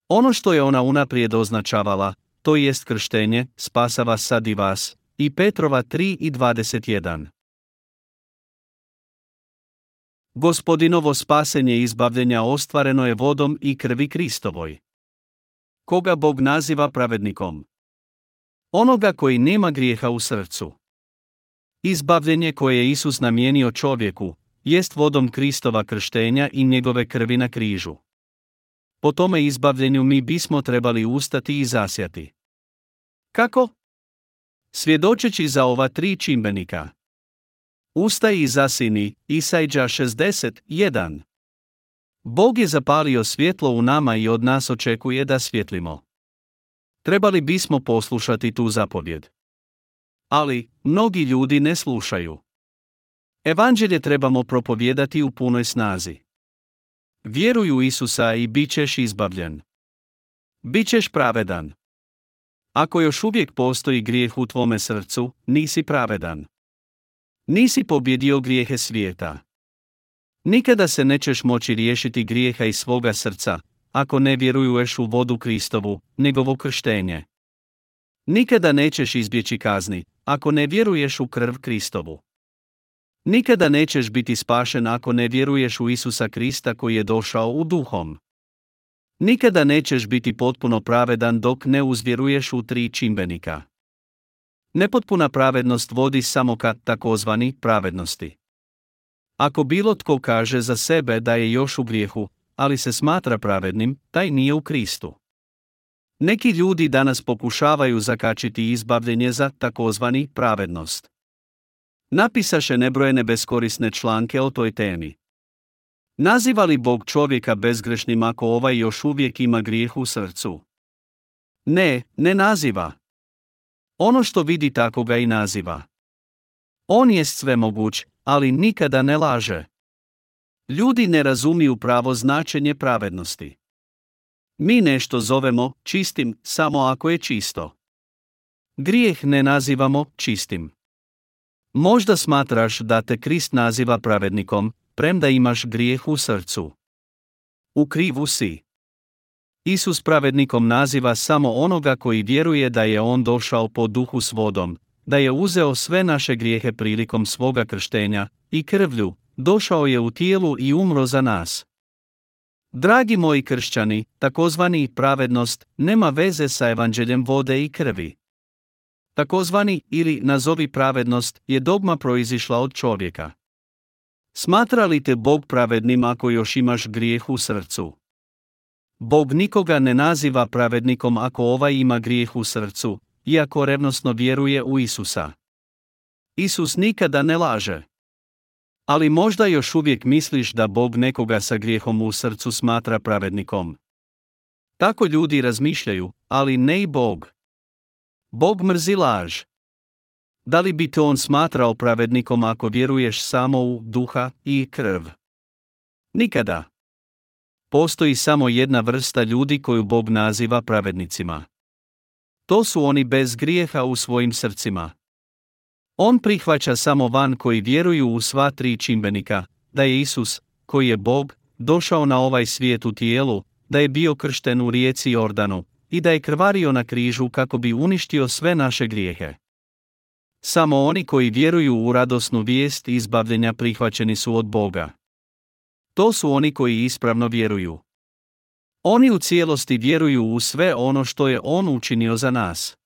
Ono što je ona unaprijed označavala, to jest krštenje, spasava sad i vas, i Petrova 3 i 21. Gospodinovo spasenje izbavljenja ostvareno je vodom i krvi Kristovoj. Koga Bog naziva pravednikom? Onoga koji nema grijeha u srcu. Izbavljenje koje je Isus namijenio čovjeku, jest vodom Kristova krštenja i njegove krvi na križu. Po tome izbavljenju mi bismo trebali ustati i zasjati. Kako? Svjedočeći za ova tri čimbenika. Ustaj i zasini, Isajđa 61. Bog je zapalio svjetlo u nama i od nas očekuje da svjetlimo. Trebali bismo poslušati tu zapovjed. Ali, mnogi ljudi ne slušaju. Evanđelje trebamo propovijedati u punoj snazi. Vjeruj u Isusa i bit ćeš izbavljen. Bićeš pravedan. Ako još uvijek postoji grijeh u tvome srcu, nisi pravedan. Nisi pobjedio grijehe svijeta. Nikada se nećeš moći riješiti grijeha iz svoga srca, ako ne vjeruješ u vodu Kristovu, njegovo krštenje. Nikada nećeš izbjeći kazni, ako ne vjeruješ u krv Kristovu. Nikada nećeš biti spašen ako ne vjeruješ u Isusa Krista koji je došao u duhom. Nikada nećeš biti potpuno pravedan dok ne uzvjeruješ u tri čimbenika. Nepotpuna pravednost vodi samo ka takozvani pravednosti. Ako bilo tko kaže za sebe da je još u grijehu, ali se smatra pravednim, taj nije u Kristu. Neki ljudi danas pokušavaju zakačiti izbavljenje za takozvani pravednost. Napisaše nebrojene beskorisne članke o toj temi. Naziva li Bog čovjeka bezgrešnim ako ovaj još uvijek ima grijeh u srcu? Ne, ne naziva. Ono što vidi tako ga i naziva. On je svemoguć, ali nikada ne laže. Ljudi ne razumiju pravo značenje pravednosti. Mi nešto zovemo čistim samo ako je čisto. Grijeh ne nazivamo čistim. Možda smatraš da te Krist naziva pravednikom, premda imaš grijeh u srcu. U krivu si. Isus pravednikom naziva samo onoga koji vjeruje da je on došao po duhu s vodom, da je uzeo sve naše grijehe prilikom svoga krštenja i krvlju, došao je u tijelu i umro za nas. Dragi moji kršćani, takozvani pravednost nema veze sa evanđeljem vode i krvi. Takozvani ili nazovi pravednost je dogma proizišla od čovjeka. Smatra li te Bog pravednim ako još imaš grijeh u srcu? Bog nikoga ne naziva pravednikom ako ovaj ima grijeh u srcu, iako revnosno vjeruje u Isusa. Isus nikada ne laže. Ali možda još uvijek misliš da Bog nekoga sa grijehom u srcu smatra pravednikom. Tako ljudi razmišljaju, ali ne i Bog. Bog mrzi laž. Da li bi te on smatrao pravednikom ako vjeruješ samo u duha i krv? Nikada. Postoji samo jedna vrsta ljudi koju Bog naziva pravednicima. To su oni bez grijeha u svojim srcima. On prihvaća samo van koji vjeruju u sva tri čimbenika, da je Isus, koji je Bog, došao na ovaj svijet u tijelu, da je bio kršten u rijeci Jordanu i da je krvario na križu kako bi uništio sve naše grijehe. Samo oni koji vjeruju u radosnu vijest izbavljenja prihvaćeni su od Boga. To su oni koji ispravno vjeruju. Oni u cijelosti vjeruju u sve ono što je On učinio za nas.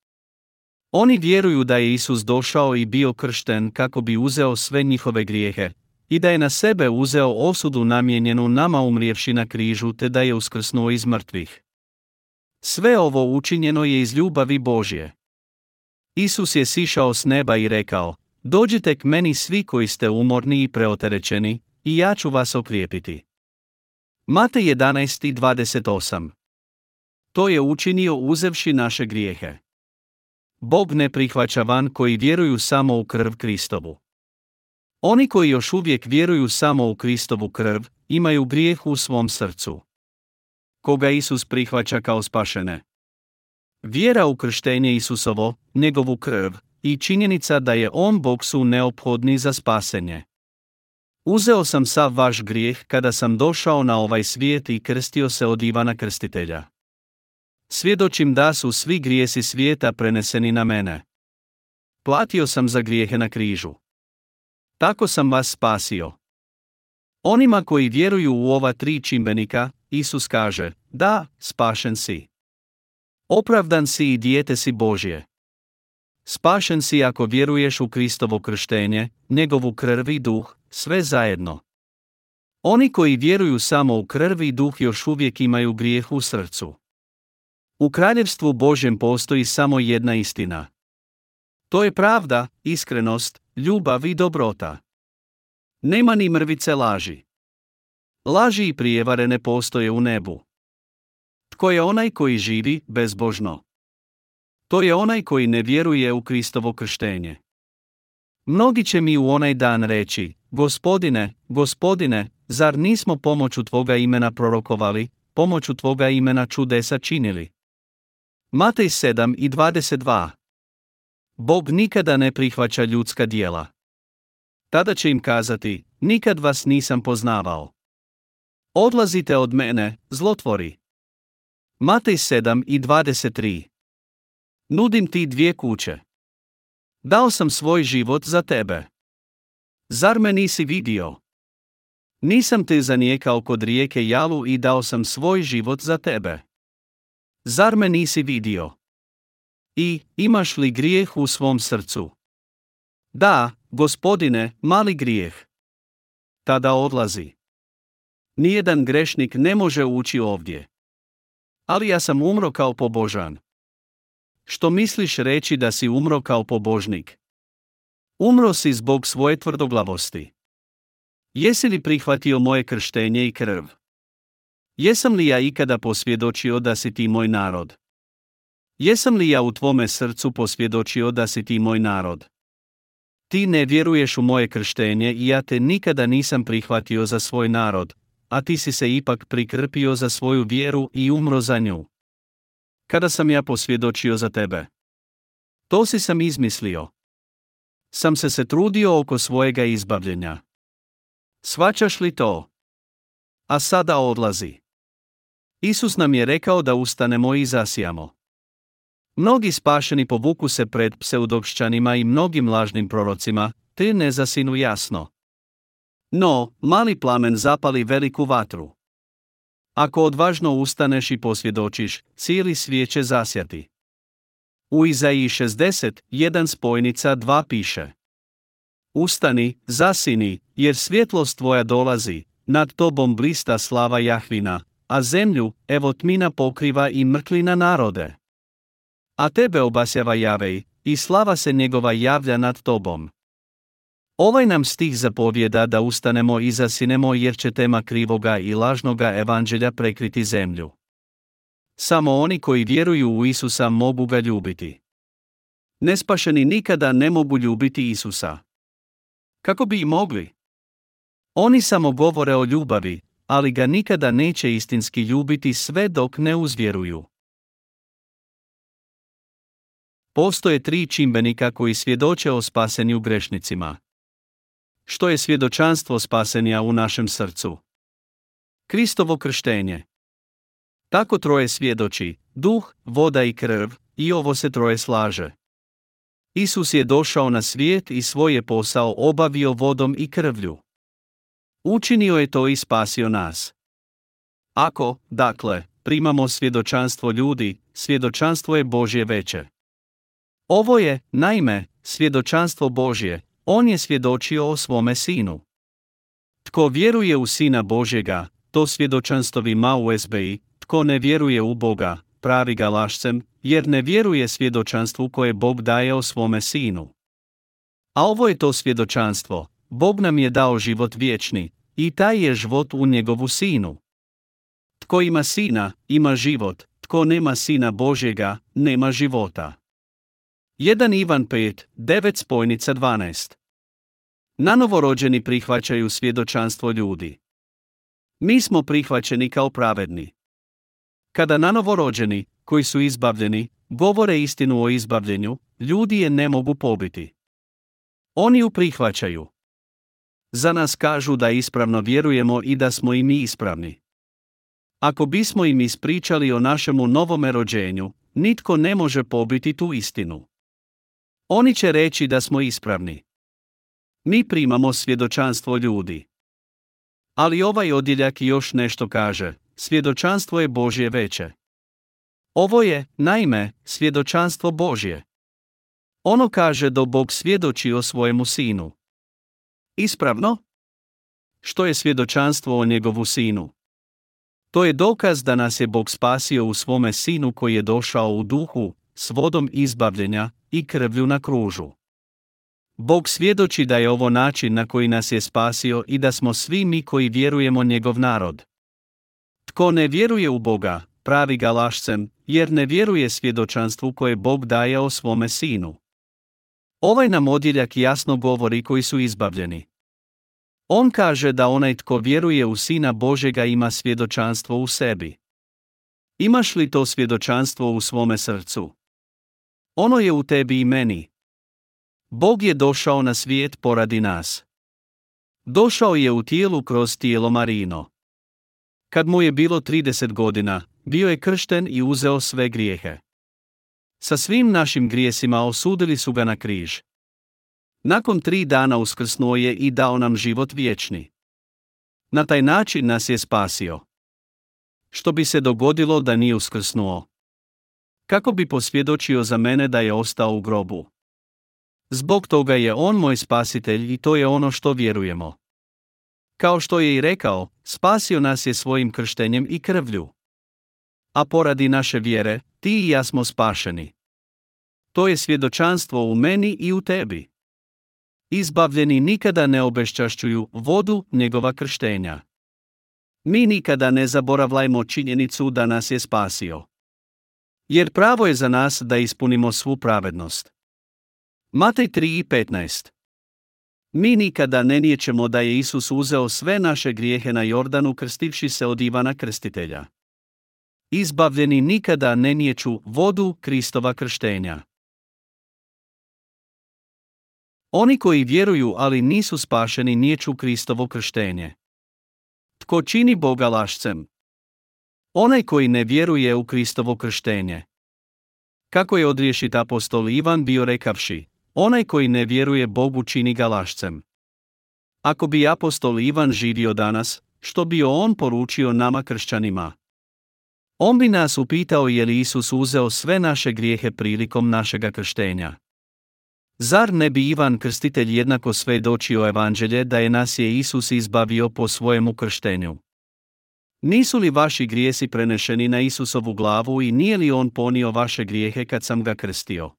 Oni vjeruju da je Isus došao i bio kršten kako bi uzeo sve njihove grijehe, i da je na sebe uzeo osudu namijenjenu nama umrijevši na križu te da je uskrsnuo iz mrtvih. Sve ovo učinjeno je iz ljubavi Božje. Isus je sišao s neba i rekao, dođite k meni svi koji ste umorni i preoterećeni, i ja ću vas okrijepiti. Mate 11.28 To je učinio uzevši naše grijehe. Bog ne prihvaća van koji vjeruju samo u krv Kristovu. Oni koji još uvijek vjeruju samo u Kristovu krv, imaju grijeh u svom srcu. Koga Isus prihvaća kao spašene. Vjera u krštenje Isusovo, njegovu krv, i činjenica da je On Bog su neophodni za spasenje. Uzeo sam sav vaš grijeh kada sam došao na ovaj svijet i krstio se od Ivana Krstitelja. Svjedočim da su svi grijesi svijeta preneseni na mene. Platio sam za grijehe na križu. Tako sam vas spasio. Onima koji vjeruju u ova tri čimbenika, Isus kaže, da, spašen si. Opravdan si i dijete si Božje. Spašen si ako vjeruješ u Kristovo krštenje, njegovu krv i duh, sve zajedno. Oni koji vjeruju samo u krv i duh još uvijek imaju grijeh u srcu. U kraljevstvu Božjem postoji samo jedna istina. To je pravda, iskrenost, ljubav i dobrota. Nema ni mrvice laži. Laži i prijevare ne postoje u nebu. Tko je onaj koji živi bezbožno? To je onaj koji ne vjeruje u Kristovo krštenje. Mnogi će mi u onaj dan reći, gospodine, gospodine, zar nismo pomoću Tvoga imena prorokovali, pomoću Tvoga imena čudesa činili? Matej 7 i 22 Bog nikada ne prihvaća ljudska dijela. Tada će im kazati, nikad vas nisam poznavao. Odlazite od mene, zlotvori. Matej 7 i 23 Nudim ti dvije kuće. Dao sam svoj život za tebe. Zar me nisi vidio? Nisam te zanijekao kod rijeke Jalu i dao sam svoj život za tebe. Zar me nisi vidio? I, imaš li grijeh u svom srcu? Da, gospodine, mali grijeh. Tada odlazi. Nijedan grešnik ne može ući ovdje. Ali ja sam umro kao pobožan. Što misliš reći da si umro kao pobožnik? Umro si zbog svoje tvrdoglavosti. Jesi li prihvatio moje krštenje i krv? Jesam li ja ikada posvjedočio da si ti moj narod? Jesam li ja u tvome srcu posvjedočio da si ti moj narod? Ti ne vjeruješ u moje krštenje i ja te nikada nisam prihvatio za svoj narod, a ti si se ipak prikrpio za svoju vjeru i umro za nju. Kada sam ja posvjedočio za tebe? To si sam izmislio. Sam se se trudio oko svojega izbavljenja. Svačaš li to? A sada odlazi. Isus nam je rekao da ustanemo i zasijamo. Mnogi spašeni povuku se pred pseudopšćanima i mnogim lažnim prorocima, te ne zasinu jasno. No, mali plamen zapali veliku vatru. Ako odvažno ustaneš i posvjedočiš, cijeli svijet će zasjati. U Izaiji 60, jedan spojnica 2 piše. Ustani, zasini, jer svjetlost tvoja dolazi, nad tobom blista slava Jahvina, a zemlju, evo tmina pokriva i mrklina narode. A tebe obasjava Javej, i slava se njegova javlja nad tobom. Ovaj nam stih zapovjeda da ustanemo i zasinemo jer će tema krivoga i lažnoga evanđelja prekriti zemlju. Samo oni koji vjeruju u Isusa mogu ga ljubiti. Nespašeni nikada ne mogu ljubiti Isusa. Kako bi i mogli? Oni samo govore o ljubavi, ali ga nikada neće istinski ljubiti sve dok ne uzvjeruju. Postoje tri čimbenika koji svjedoče o spasenju grešnicima. Što je svjedočanstvo spasenja u našem srcu? Kristovo krštenje. Tako troje svjedoči, duh, voda i krv, i ovo se troje slaže. Isus je došao na svijet i svoje posao obavio vodom i krvlju. Učinio je to i spasio nas. Ako, dakle, primamo svjedočanstvo ljudi, svjedočanstvo je Božje veće. Ovo je, naime, svjedočanstvo Božje, on je svjedočio o svome sinu. Tko vjeruje u sina Božjega, to svjedočanstvo ima u SBI, tko ne vjeruje u Boga, pravi ga lašcem, jer ne vjeruje svjedočanstvu koje Bog daje o svome sinu. A ovo je to svjedočanstvo, Bog nam je dao život vječni, i taj je život u njegovu sinu. Tko ima sina, ima život, tko nema sina Božjega, nema života. 1 Ivan 5, 9 spojnica 12 Nanovorođeni prihvaćaju svjedočanstvo ljudi. Mi smo prihvaćeni kao pravedni. Kada nanovorođeni, koji su izbavljeni, govore istinu o izbavljenju, ljudi je ne mogu pobiti. Oni ju prihvaćaju. Za nas kažu da ispravno vjerujemo i da smo i mi ispravni. Ako bismo im ispričali o našemu novome rođenju, nitko ne može pobiti tu istinu. Oni će reći da smo ispravni. Mi primamo svjedočanstvo ljudi. Ali ovaj odjeljak još nešto kaže, svjedočanstvo je Božje veće. Ovo je, naime, svjedočanstvo Božje. Ono kaže da Bog svjedoči o svojemu sinu. Ispravno? Što je svjedočanstvo o njegovu sinu? To je dokaz da nas je Bog spasio u svome sinu koji je došao u duhu, s vodom izbavljenja i krvlju na kružu. Bog svjedoči da je ovo način na koji nas je spasio i da smo svi mi koji vjerujemo njegov narod. Tko ne vjeruje u Boga, pravi ga lašcem, jer ne vjeruje svjedočanstvu koje Bog daje o svome sinu. Ovaj nam odjeljak jasno govori koji su izbavljeni. On kaže da onaj tko vjeruje u Sina Božega ima svjedočanstvo u sebi. Imaš li to svjedočanstvo u svome srcu? Ono je u tebi i meni. Bog je došao na svijet poradi nas. Došao je u tijelu kroz tijelo Marino. Kad mu je bilo 30 godina, bio je kršten i uzeo sve grijehe. Sa svim našim grijesima osudili su ga na križ. Nakon tri dana uskrsnuo je i dao nam život vječni. Na taj način nas je spasio. Što bi se dogodilo da nije uskrsnuo? Kako bi posvjedočio za mene da je ostao u grobu? Zbog toga je on moj spasitelj i to je ono što vjerujemo. Kao što je i rekao, spasio nas je svojim krštenjem i krvlju. A poradi naše vjere, ti i ja smo spašeni. To je svjedočanstvo u meni i u tebi. Izbavljeni nikada ne obeščašćuju vodu njegova krštenja. Mi nikada ne zaboravljajmo činjenicu da nas je spasio. Jer pravo je za nas da ispunimo svu pravednost. Matej 3.15 Mi nikada ne nijećemo da je Isus uzeo sve naše grijehe na Jordanu krstivši se od Ivana Krstitelja. Izbavljeni nikada ne niječu vodu Kristova krštenja. Oni koji vjeruju ali nisu spašeni niječu Kristovo krštenje. Tko čini Boga lašcem? Onaj koji ne vjeruje u Kristovo krštenje. Kako je odriješit apostol Ivan bio rekavši, onaj koji ne vjeruje Bogu čini ga lašcem. Ako bi apostol Ivan živio danas, što bi on poručio nama kršćanima? On bi nas upitao je li Isus uzeo sve naše grijehe prilikom našega krštenja. Zar ne bi Ivan Krstitelj jednako sve dočio evanđelje da je nas je Isus izbavio po svojemu krštenju? Nisu li vaši grijesi prenešeni na Isusovu glavu i nije li on ponio vaše grijehe kad sam ga krstio?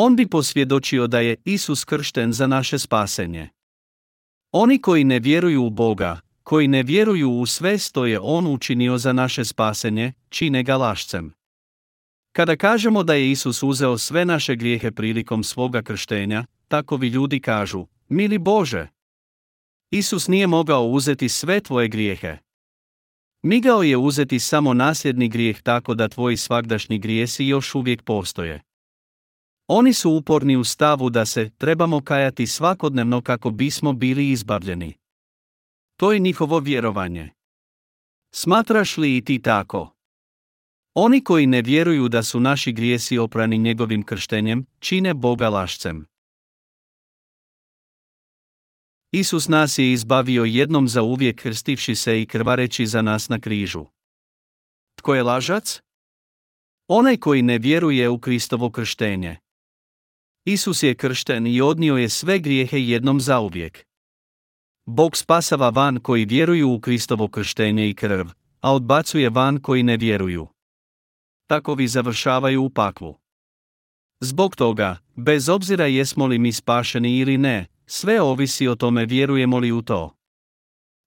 On bi posvjedočio da je Isus kršten za naše spasenje. Oni koji ne vjeruju u Boga, koji ne vjeruju u sve što je On učinio za naše spasenje, čine ga lašcem. Kada kažemo da je Isus uzeo sve naše grijehe prilikom svoga krštenja, takovi ljudi kažu, mili Bože, Isus nije mogao uzeti sve tvoje grijehe. Migao je uzeti samo nasljedni grijeh tako da tvoji svagdašnji grijesi još uvijek postoje. Oni su uporni u stavu da se trebamo kajati svakodnevno kako bismo bili izbavljeni. To je njihovo vjerovanje. Smatraš li i ti tako? Oni koji ne vjeruju da su naši grijesi oprani njegovim krštenjem, čine Boga lašcem. Isus nas je izbavio jednom za uvijek krstivši se i krvareći za nas na križu. Tko je lažac? Onaj koji ne vjeruje u Kristovo krštenje. Isus je kršten i odnio je sve grijehe jednom zauvijek. Bog spasava van koji vjeruju u Kristovo krštenje i krv, a odbacuje van koji ne vjeruju. Takovi završavaju u paklu. Zbog toga, bez obzira jesmo li mi spašeni ili ne, sve ovisi o tome vjerujemo li u to.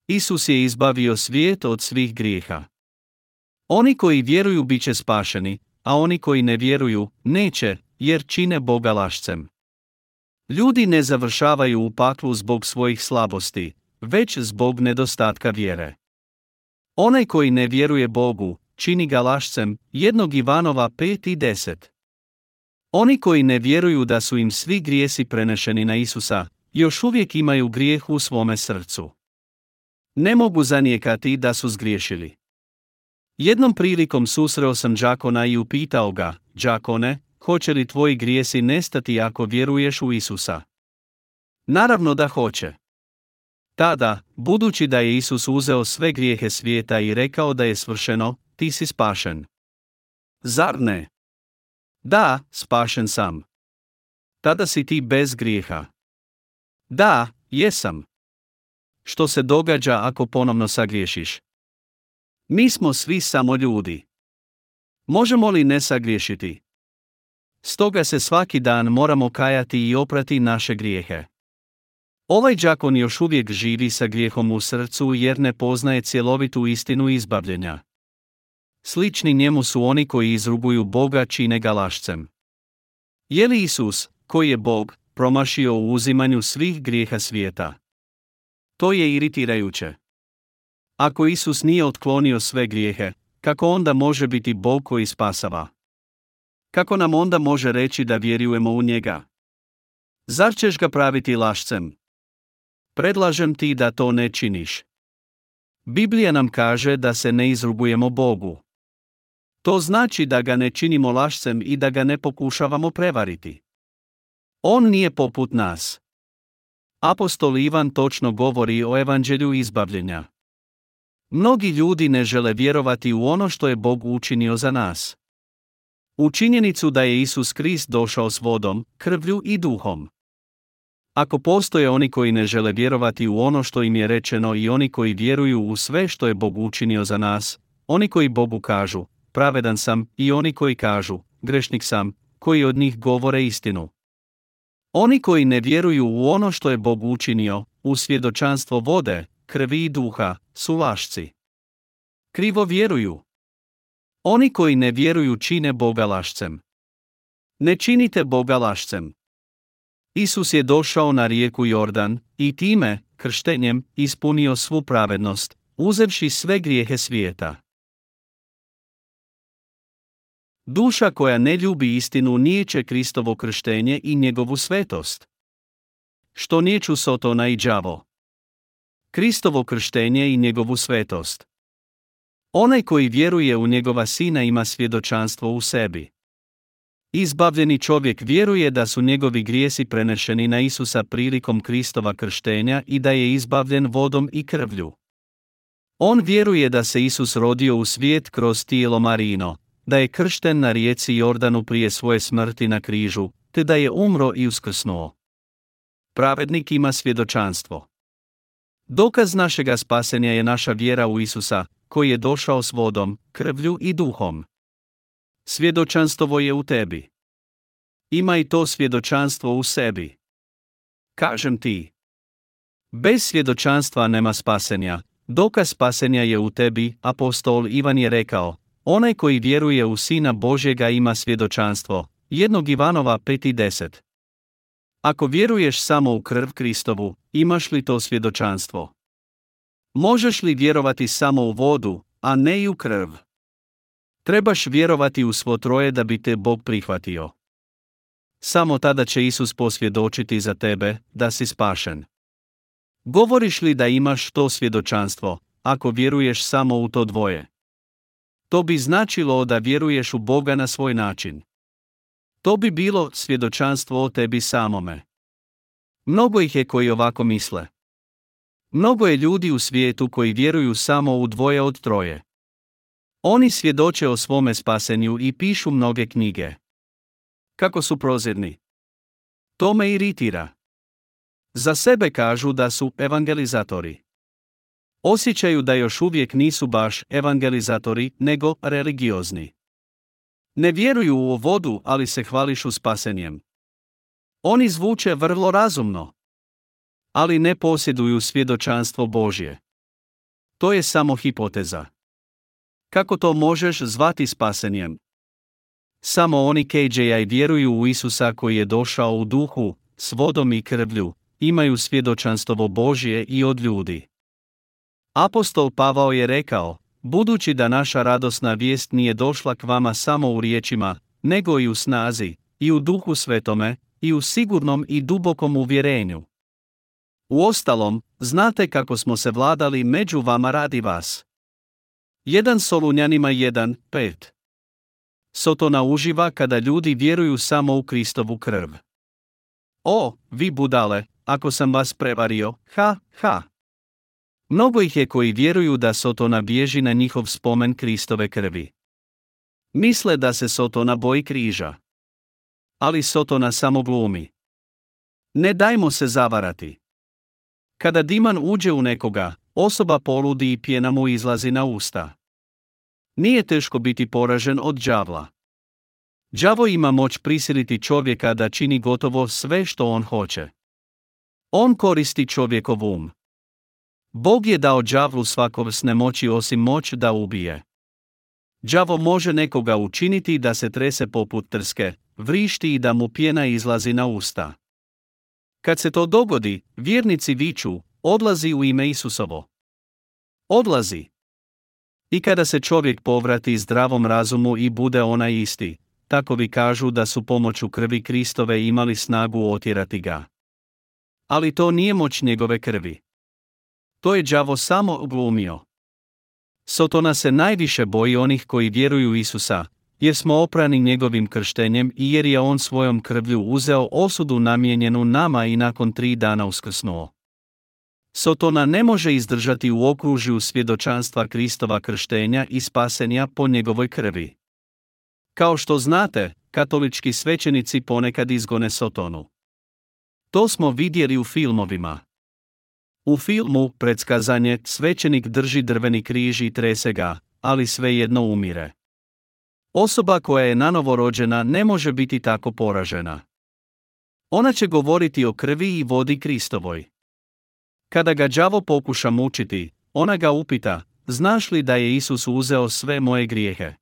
Isus je izbavio svijet od svih grijeha. Oni koji vjeruju bit će spašeni, a oni koji ne vjeruju, neće, jer čine Boga lašcem. Ljudi ne završavaju u paklu zbog svojih slabosti, već zbog nedostatka vjere. Onaj koji ne vjeruje Bogu, čini ga lašcem, jednog Ivanova 5 i 10. Oni koji ne vjeruju da su im svi grijesi prenešeni na Isusa, još uvijek imaju grijeh u svome srcu. Ne mogu zanijekati da su zgriješili. Jednom prilikom susreo sam Đakona i upitao ga, Đakone, hoće li tvoji grijesi nestati ako vjeruješ u Isusa? Naravno da hoće. Tada, budući da je Isus uzeo sve grijehe svijeta i rekao da je svršeno, ti si spašen. Zar ne? Da, spašen sam. Tada si ti bez grijeha. Da, jesam. Što se događa ako ponovno sagriješiš? Mi smo svi samo ljudi. Možemo li ne sagriješiti? Stoga se svaki dan moramo kajati i oprati naše grijehe. Ovaj đakon još uvijek živi sa grijehom u srcu jer ne poznaje cjelovitu istinu izbavljenja. Slični njemu su oni koji izrubuju Boga čine ga lašcem. Je li Isus, koji je Bog, promašio u uzimanju svih grijeha svijeta? To je iritirajuće. Ako Isus nije otklonio sve grijehe, kako onda može biti Bog koji spasava? Kako nam onda može reći da vjerujemo u njega? Zar ćeš ga praviti lašcem? Predlažem ti da to ne činiš. Biblija nam kaže da se ne izrubujemo Bogu. To znači da ga ne činimo lašcem i da ga ne pokušavamo prevariti. On nije poput nas. Apostol Ivan točno govori o evanđelju izbavljenja. Mnogi ljudi ne žele vjerovati u ono što je Bog učinio za nas. U činjenicu da je Isus Krist došao s vodom, krvlju i duhom. Ako postoje oni koji ne žele vjerovati u ono što im je rečeno i oni koji vjeruju u sve što je Bog učinio za nas, oni koji Bogu kažu, pravedan sam, i oni koji kažu, grešnik sam, koji od njih govore istinu. Oni koji ne vjeruju u ono što je Bog učinio, u svjedočanstvo vode, krvi i duha, su lašci. Krivo vjeruju. Oni koji ne vjeruju čine Boga lašcem. Ne činite Boga lašcem. Isus je došao na rijeku Jordan i time, krštenjem, ispunio svu pravednost, uzevši sve grijehe svijeta. Duša koja ne ljubi istinu nijeće Kristovo krštenje i njegovu svetost. Što niječu Sotona i đavo. Kristovo krštenje i njegovu svetost. Onaj koji vjeruje u njegova sina ima svjedočanstvo u sebi. Izbavljeni čovjek vjeruje da su njegovi grijesi prenešeni na Isusa prilikom Kristova krštenja i da je izbavljen vodom i krvlju. On vjeruje da se Isus rodio u svijet kroz tijelo Marino, da je kršten na rijeci Jordanu prije svoje smrti na križu, te da je umro i uskrsnuo. Pravednik ima svjedočanstvo. Dokaz našega spasenja je naša vjera u Isusa, koji je došao s vodom, krvlju i duhom. Svjedočanstvo je u tebi. Ima i to svjedočanstvo u sebi. Kažem ti. Bez svjedočanstva nema spasenja, dokaz spasenja je u tebi, apostol Ivan je rekao, onaj koji vjeruje u Sina Božjega ima svjedočanstvo, jednog Ivanova 5.10. Ako vjeruješ samo u krv Kristovu, imaš li to svjedočanstvo? Možeš li vjerovati samo u vodu, a ne i u krv? Trebaš vjerovati u svo troje da bi te Bog prihvatio. Samo tada će Isus posvjedočiti za tebe da si spašen. Govoriš li da imaš to svjedočanstvo, ako vjeruješ samo u to dvoje? To bi značilo da vjeruješ u Boga na svoj način. To bi bilo svjedočanstvo o tebi samome. Mnogo ih je koji ovako misle. Mnogo je ljudi u svijetu koji vjeruju samo u dvoje od troje. Oni svjedoče o svome spasenju i pišu mnoge knjige. Kako su prozirni. To me iritira. Za sebe kažu da su evangelizatori. Osjećaju da još uvijek nisu baš evangelizatori, nego religiozni. Ne vjeruju u vodu, ali se hvališu spasenjem. Oni zvuče vrlo razumno. Ali ne posjeduju svjedočanstvo Božje. To je samo hipoteza. Kako to možeš zvati spasenjem? Samo oni KJI vjeruju u Isusa koji je došao u duhu, s vodom i krvlju, imaju svjedočanstvo Božje i od ljudi. Apostol Pavao je rekao, budući da naša radosna vijest nije došla k vama samo u riječima, nego i u snazi, i u duhu svetome, i u sigurnom i dubokom uvjerenju. U ostalom, znate kako smo se vladali među vama radi vas. Jedan Solunjanima 1, 5. Sotona uživa kada ljudi vjeruju samo u Kristovu krv. O, vi budale, ako sam vas prevario, ha, ha. Mnogo ih je koji vjeruju da Sotona bježi na njihov spomen Kristove krvi. Misle da se Sotona boji križa. Ali Sotona samo glumi. Ne dajmo se zavarati. Kada diman uđe u nekoga, osoba poludi i pjena mu izlazi na usta. Nije teško biti poražen od đavla. Đavo ima moć prisiliti čovjeka da čini gotovo sve što on hoće. On koristi čovjekov um. Bog je dao đavlu svakovrsne moći osim moć da ubije. Đavo može nekoga učiniti da se trese poput trske, vrišti i da mu pjena izlazi na usta. Kad se to dogodi, vjernici viču, odlazi u ime Isusovo. Odlazi. I kada se čovjek povrati zdravom razumu i bude onaj isti, takovi kažu da su pomoću krvi Kristove imali snagu otjerati ga. Ali to nije moć njegove krvi. To je đavo samo oglumio. Sotona se najviše boji onih koji vjeruju Isusa, jer smo oprani njegovim krštenjem i jer je on svojom krvlju uzeo osudu namijenjenu nama i nakon tri dana uskrsnuo. Sotona ne može izdržati u okružju svjedočanstva Kristova krštenja i spasenja po njegovoj krvi. Kao što znate, katolički svećenici ponekad izgone Sotonu. To smo vidjeli u filmovima. U filmu predskazanje svećenik drži drveni križ i trese ga, ali svejedno umire. Osoba koja je nanovo rođena ne može biti tako poražena. Ona će govoriti o krvi i vodi Kristovoj. Kada ga đavo pokuša mučiti, ona ga upita, znaš li da je Isus uzeo sve moje grijehe?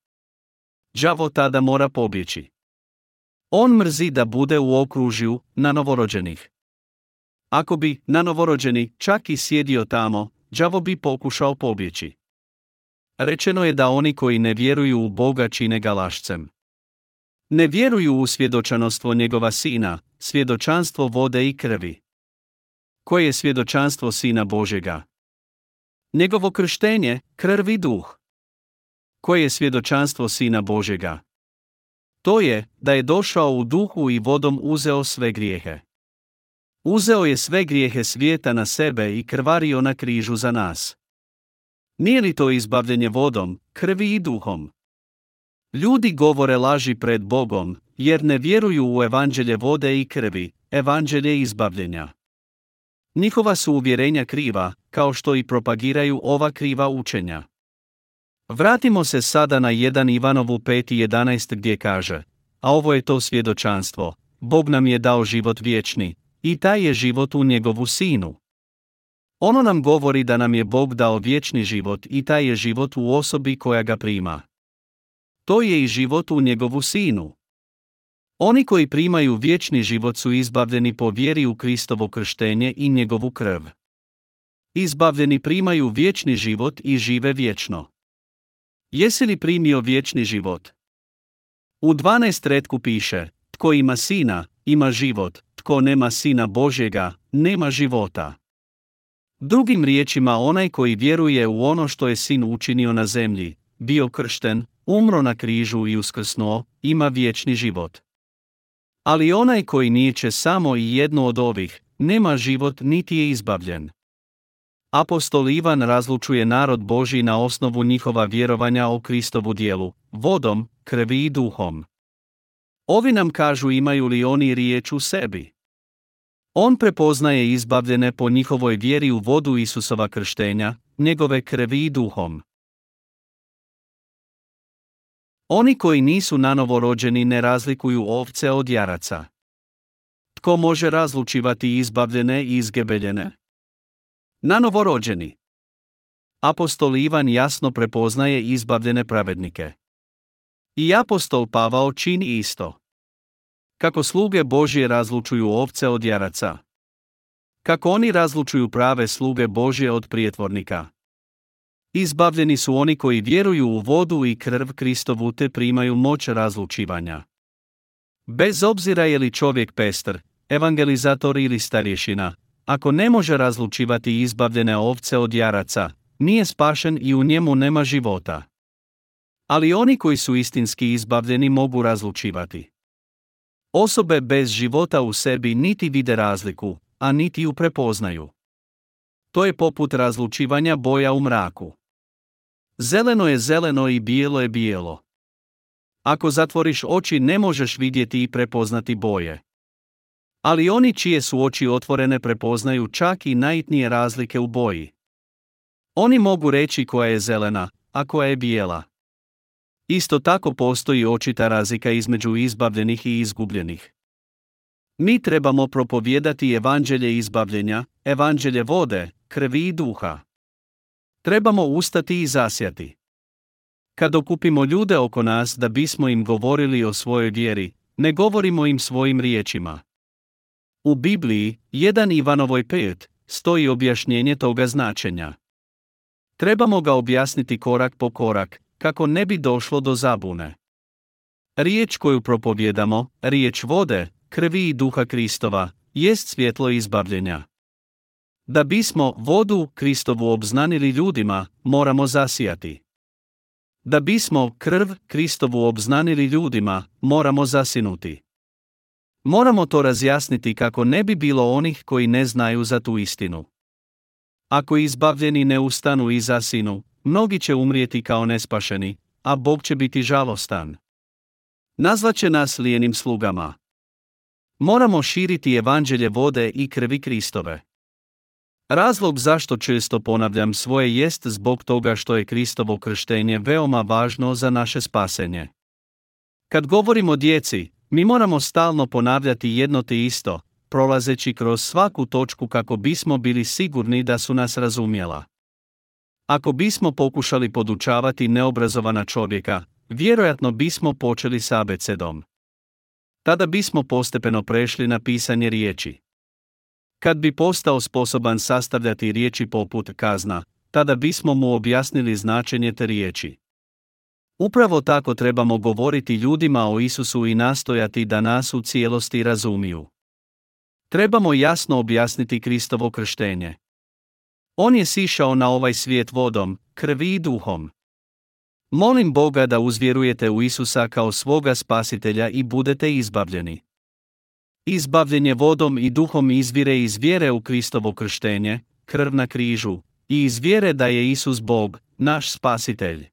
đavo tada mora pobjeći. On mrzi da bude u okružju na novorođenih. Ako bi na novorođeni čak i sjedio tamo, đavo bi pokušao pobjeći. Rečeno je da oni koji ne vjeruju u Boga čine ga lašcem. Ne vjeruju u svjedočanstvo njegova sina, svjedočanstvo vode i krvi. Koje je svjedočanstvo sina Božega? Njegovo krštenje, krv i duh. Koje je svjedočanstvo sina Božega? To je, da je došao u duhu i vodom uzeo sve grijehe. Uzeo je sve grijehe svijeta na sebe i krvario na križu za nas. Nije li to izbavljenje vodom, krvi i duhom? Ljudi govore laži pred Bogom, jer ne vjeruju u evanđelje vode i krvi, evanđelje izbavljenja. Njihova su uvjerenja kriva, kao što i propagiraju ova kriva učenja. Vratimo se sada na 1 Ivanovu 5.11 gdje kaže, a ovo je to svjedočanstvo, Bog nam je dao život vječni, i taj je život u njegovu sinu. Ono nam govori da nam je Bog dao vječni život i taj je život u osobi koja ga prima. To je i život u njegovu sinu. Oni koji primaju vječni život su izbavljeni po vjeri u Kristovo krštenje i njegovu krv. Izbavljeni primaju vječni život i žive vječno. Jesi li primio vječni život? U 12 redku piše, tko ima sina, ima život, tko nema sina Božjega, nema života. Drugim riječima onaj koji vjeruje u ono što je sin učinio na zemlji, bio kršten, umro na križu i uskrsnuo, ima vječni život. Ali onaj koji nijeće samo i jedno od ovih, nema život niti je izbavljen. Apostol Ivan razlučuje narod Boži na osnovu njihova vjerovanja o Kristovu dijelu, vodom, krvi i duhom. Ovi nam kažu imaju li oni riječ u sebi. On prepoznaje izbavljene po njihovoj vjeri u vodu Isusova krštenja, njegove krvi i duhom. Oni koji nisu nanovo rođeni ne razlikuju ovce od jaraca. Tko može razlučivati izbavljene i izgebeljene? Nanovo rođeni. Apostol Ivan jasno prepoznaje izbavljene pravednike. I apostol Pavao čini isto. Kako sluge Božje razlučuju ovce od jaraca. Kako oni razlučuju prave sluge Božje od prijetvornika. Izbavljeni su oni koji vjeruju u vodu i krv Kristovu te primaju moć razlučivanja. Bez obzira je li čovjek pester, evangelizator ili starješina, ako ne može razlučivati izbavljene ovce od jaraca, nije spašen i u njemu nema života. Ali oni koji su istinski izbavljeni mogu razlučivati. Osobe bez života u sebi niti vide razliku, a niti ju prepoznaju. To je poput razlučivanja boja u mraku. Zeleno je zeleno i bijelo je bijelo. Ako zatvoriš oči ne možeš vidjeti i prepoznati boje. Ali oni čije su oči otvorene prepoznaju čak i najitnije razlike u boji. Oni mogu reći koja je zelena, a koja je bijela. Isto tako postoji očita razlika između izbavljenih i izgubljenih. Mi trebamo propovijedati evanđelje izbavljenja, evanđelje vode, krvi i duha. Trebamo ustati i zasjati. Kad okupimo ljude oko nas da bismo im govorili o svojoj vjeri, ne govorimo im svojim riječima. U Bibliji, 1 Ivanovoj 5, stoji objašnjenje toga značenja. Trebamo ga objasniti korak po korak, kako ne bi došlo do zabune. Riječ koju propovjedamo, riječ vode, krvi i duha Kristova, jest svjetlo izbavljenja. Da bismo vodu Kristovu obznanili ljudima, moramo zasijati. Da bismo krv Kristovu obznanili ljudima, moramo zasinuti. Moramo to razjasniti kako ne bi bilo onih koji ne znaju za tu istinu. Ako izbavljeni ne ustanu i zasinu, mnogi će umrijeti kao nespašeni, a Bog će biti žalostan. Nazvaće nas lijenim slugama. Moramo širiti evanđelje vode i krvi Kristove. Razlog zašto često ponavljam svoje jest zbog toga što je Kristovo krštenje veoma važno za naše spasenje. Kad govorimo djeci, mi moramo stalno ponavljati jedno te isto, prolazeći kroz svaku točku kako bismo bili sigurni da su nas razumjela. Ako bismo pokušali podučavati neobrazovana čovjeka, vjerojatno bismo počeli s abecedom. Tada bismo postepeno prešli na pisanje riječi. Kad bi postao sposoban sastavljati riječi poput kazna, tada bismo mu objasnili značenje te riječi. Upravo tako trebamo govoriti ljudima o Isusu i nastojati da nas u cijelosti razumiju. Trebamo jasno objasniti Kristovo krštenje. On je sišao na ovaj svijet vodom, krvi i duhom. Molim Boga da uzvjerujete u Isusa kao svoga spasitelja i budete izbavljeni. Izbavljenje vodom i duhom izvire iz vjere u Kristovo krštenje, krv na križu, i iz vjere da je Isus Bog, naš spasitelj.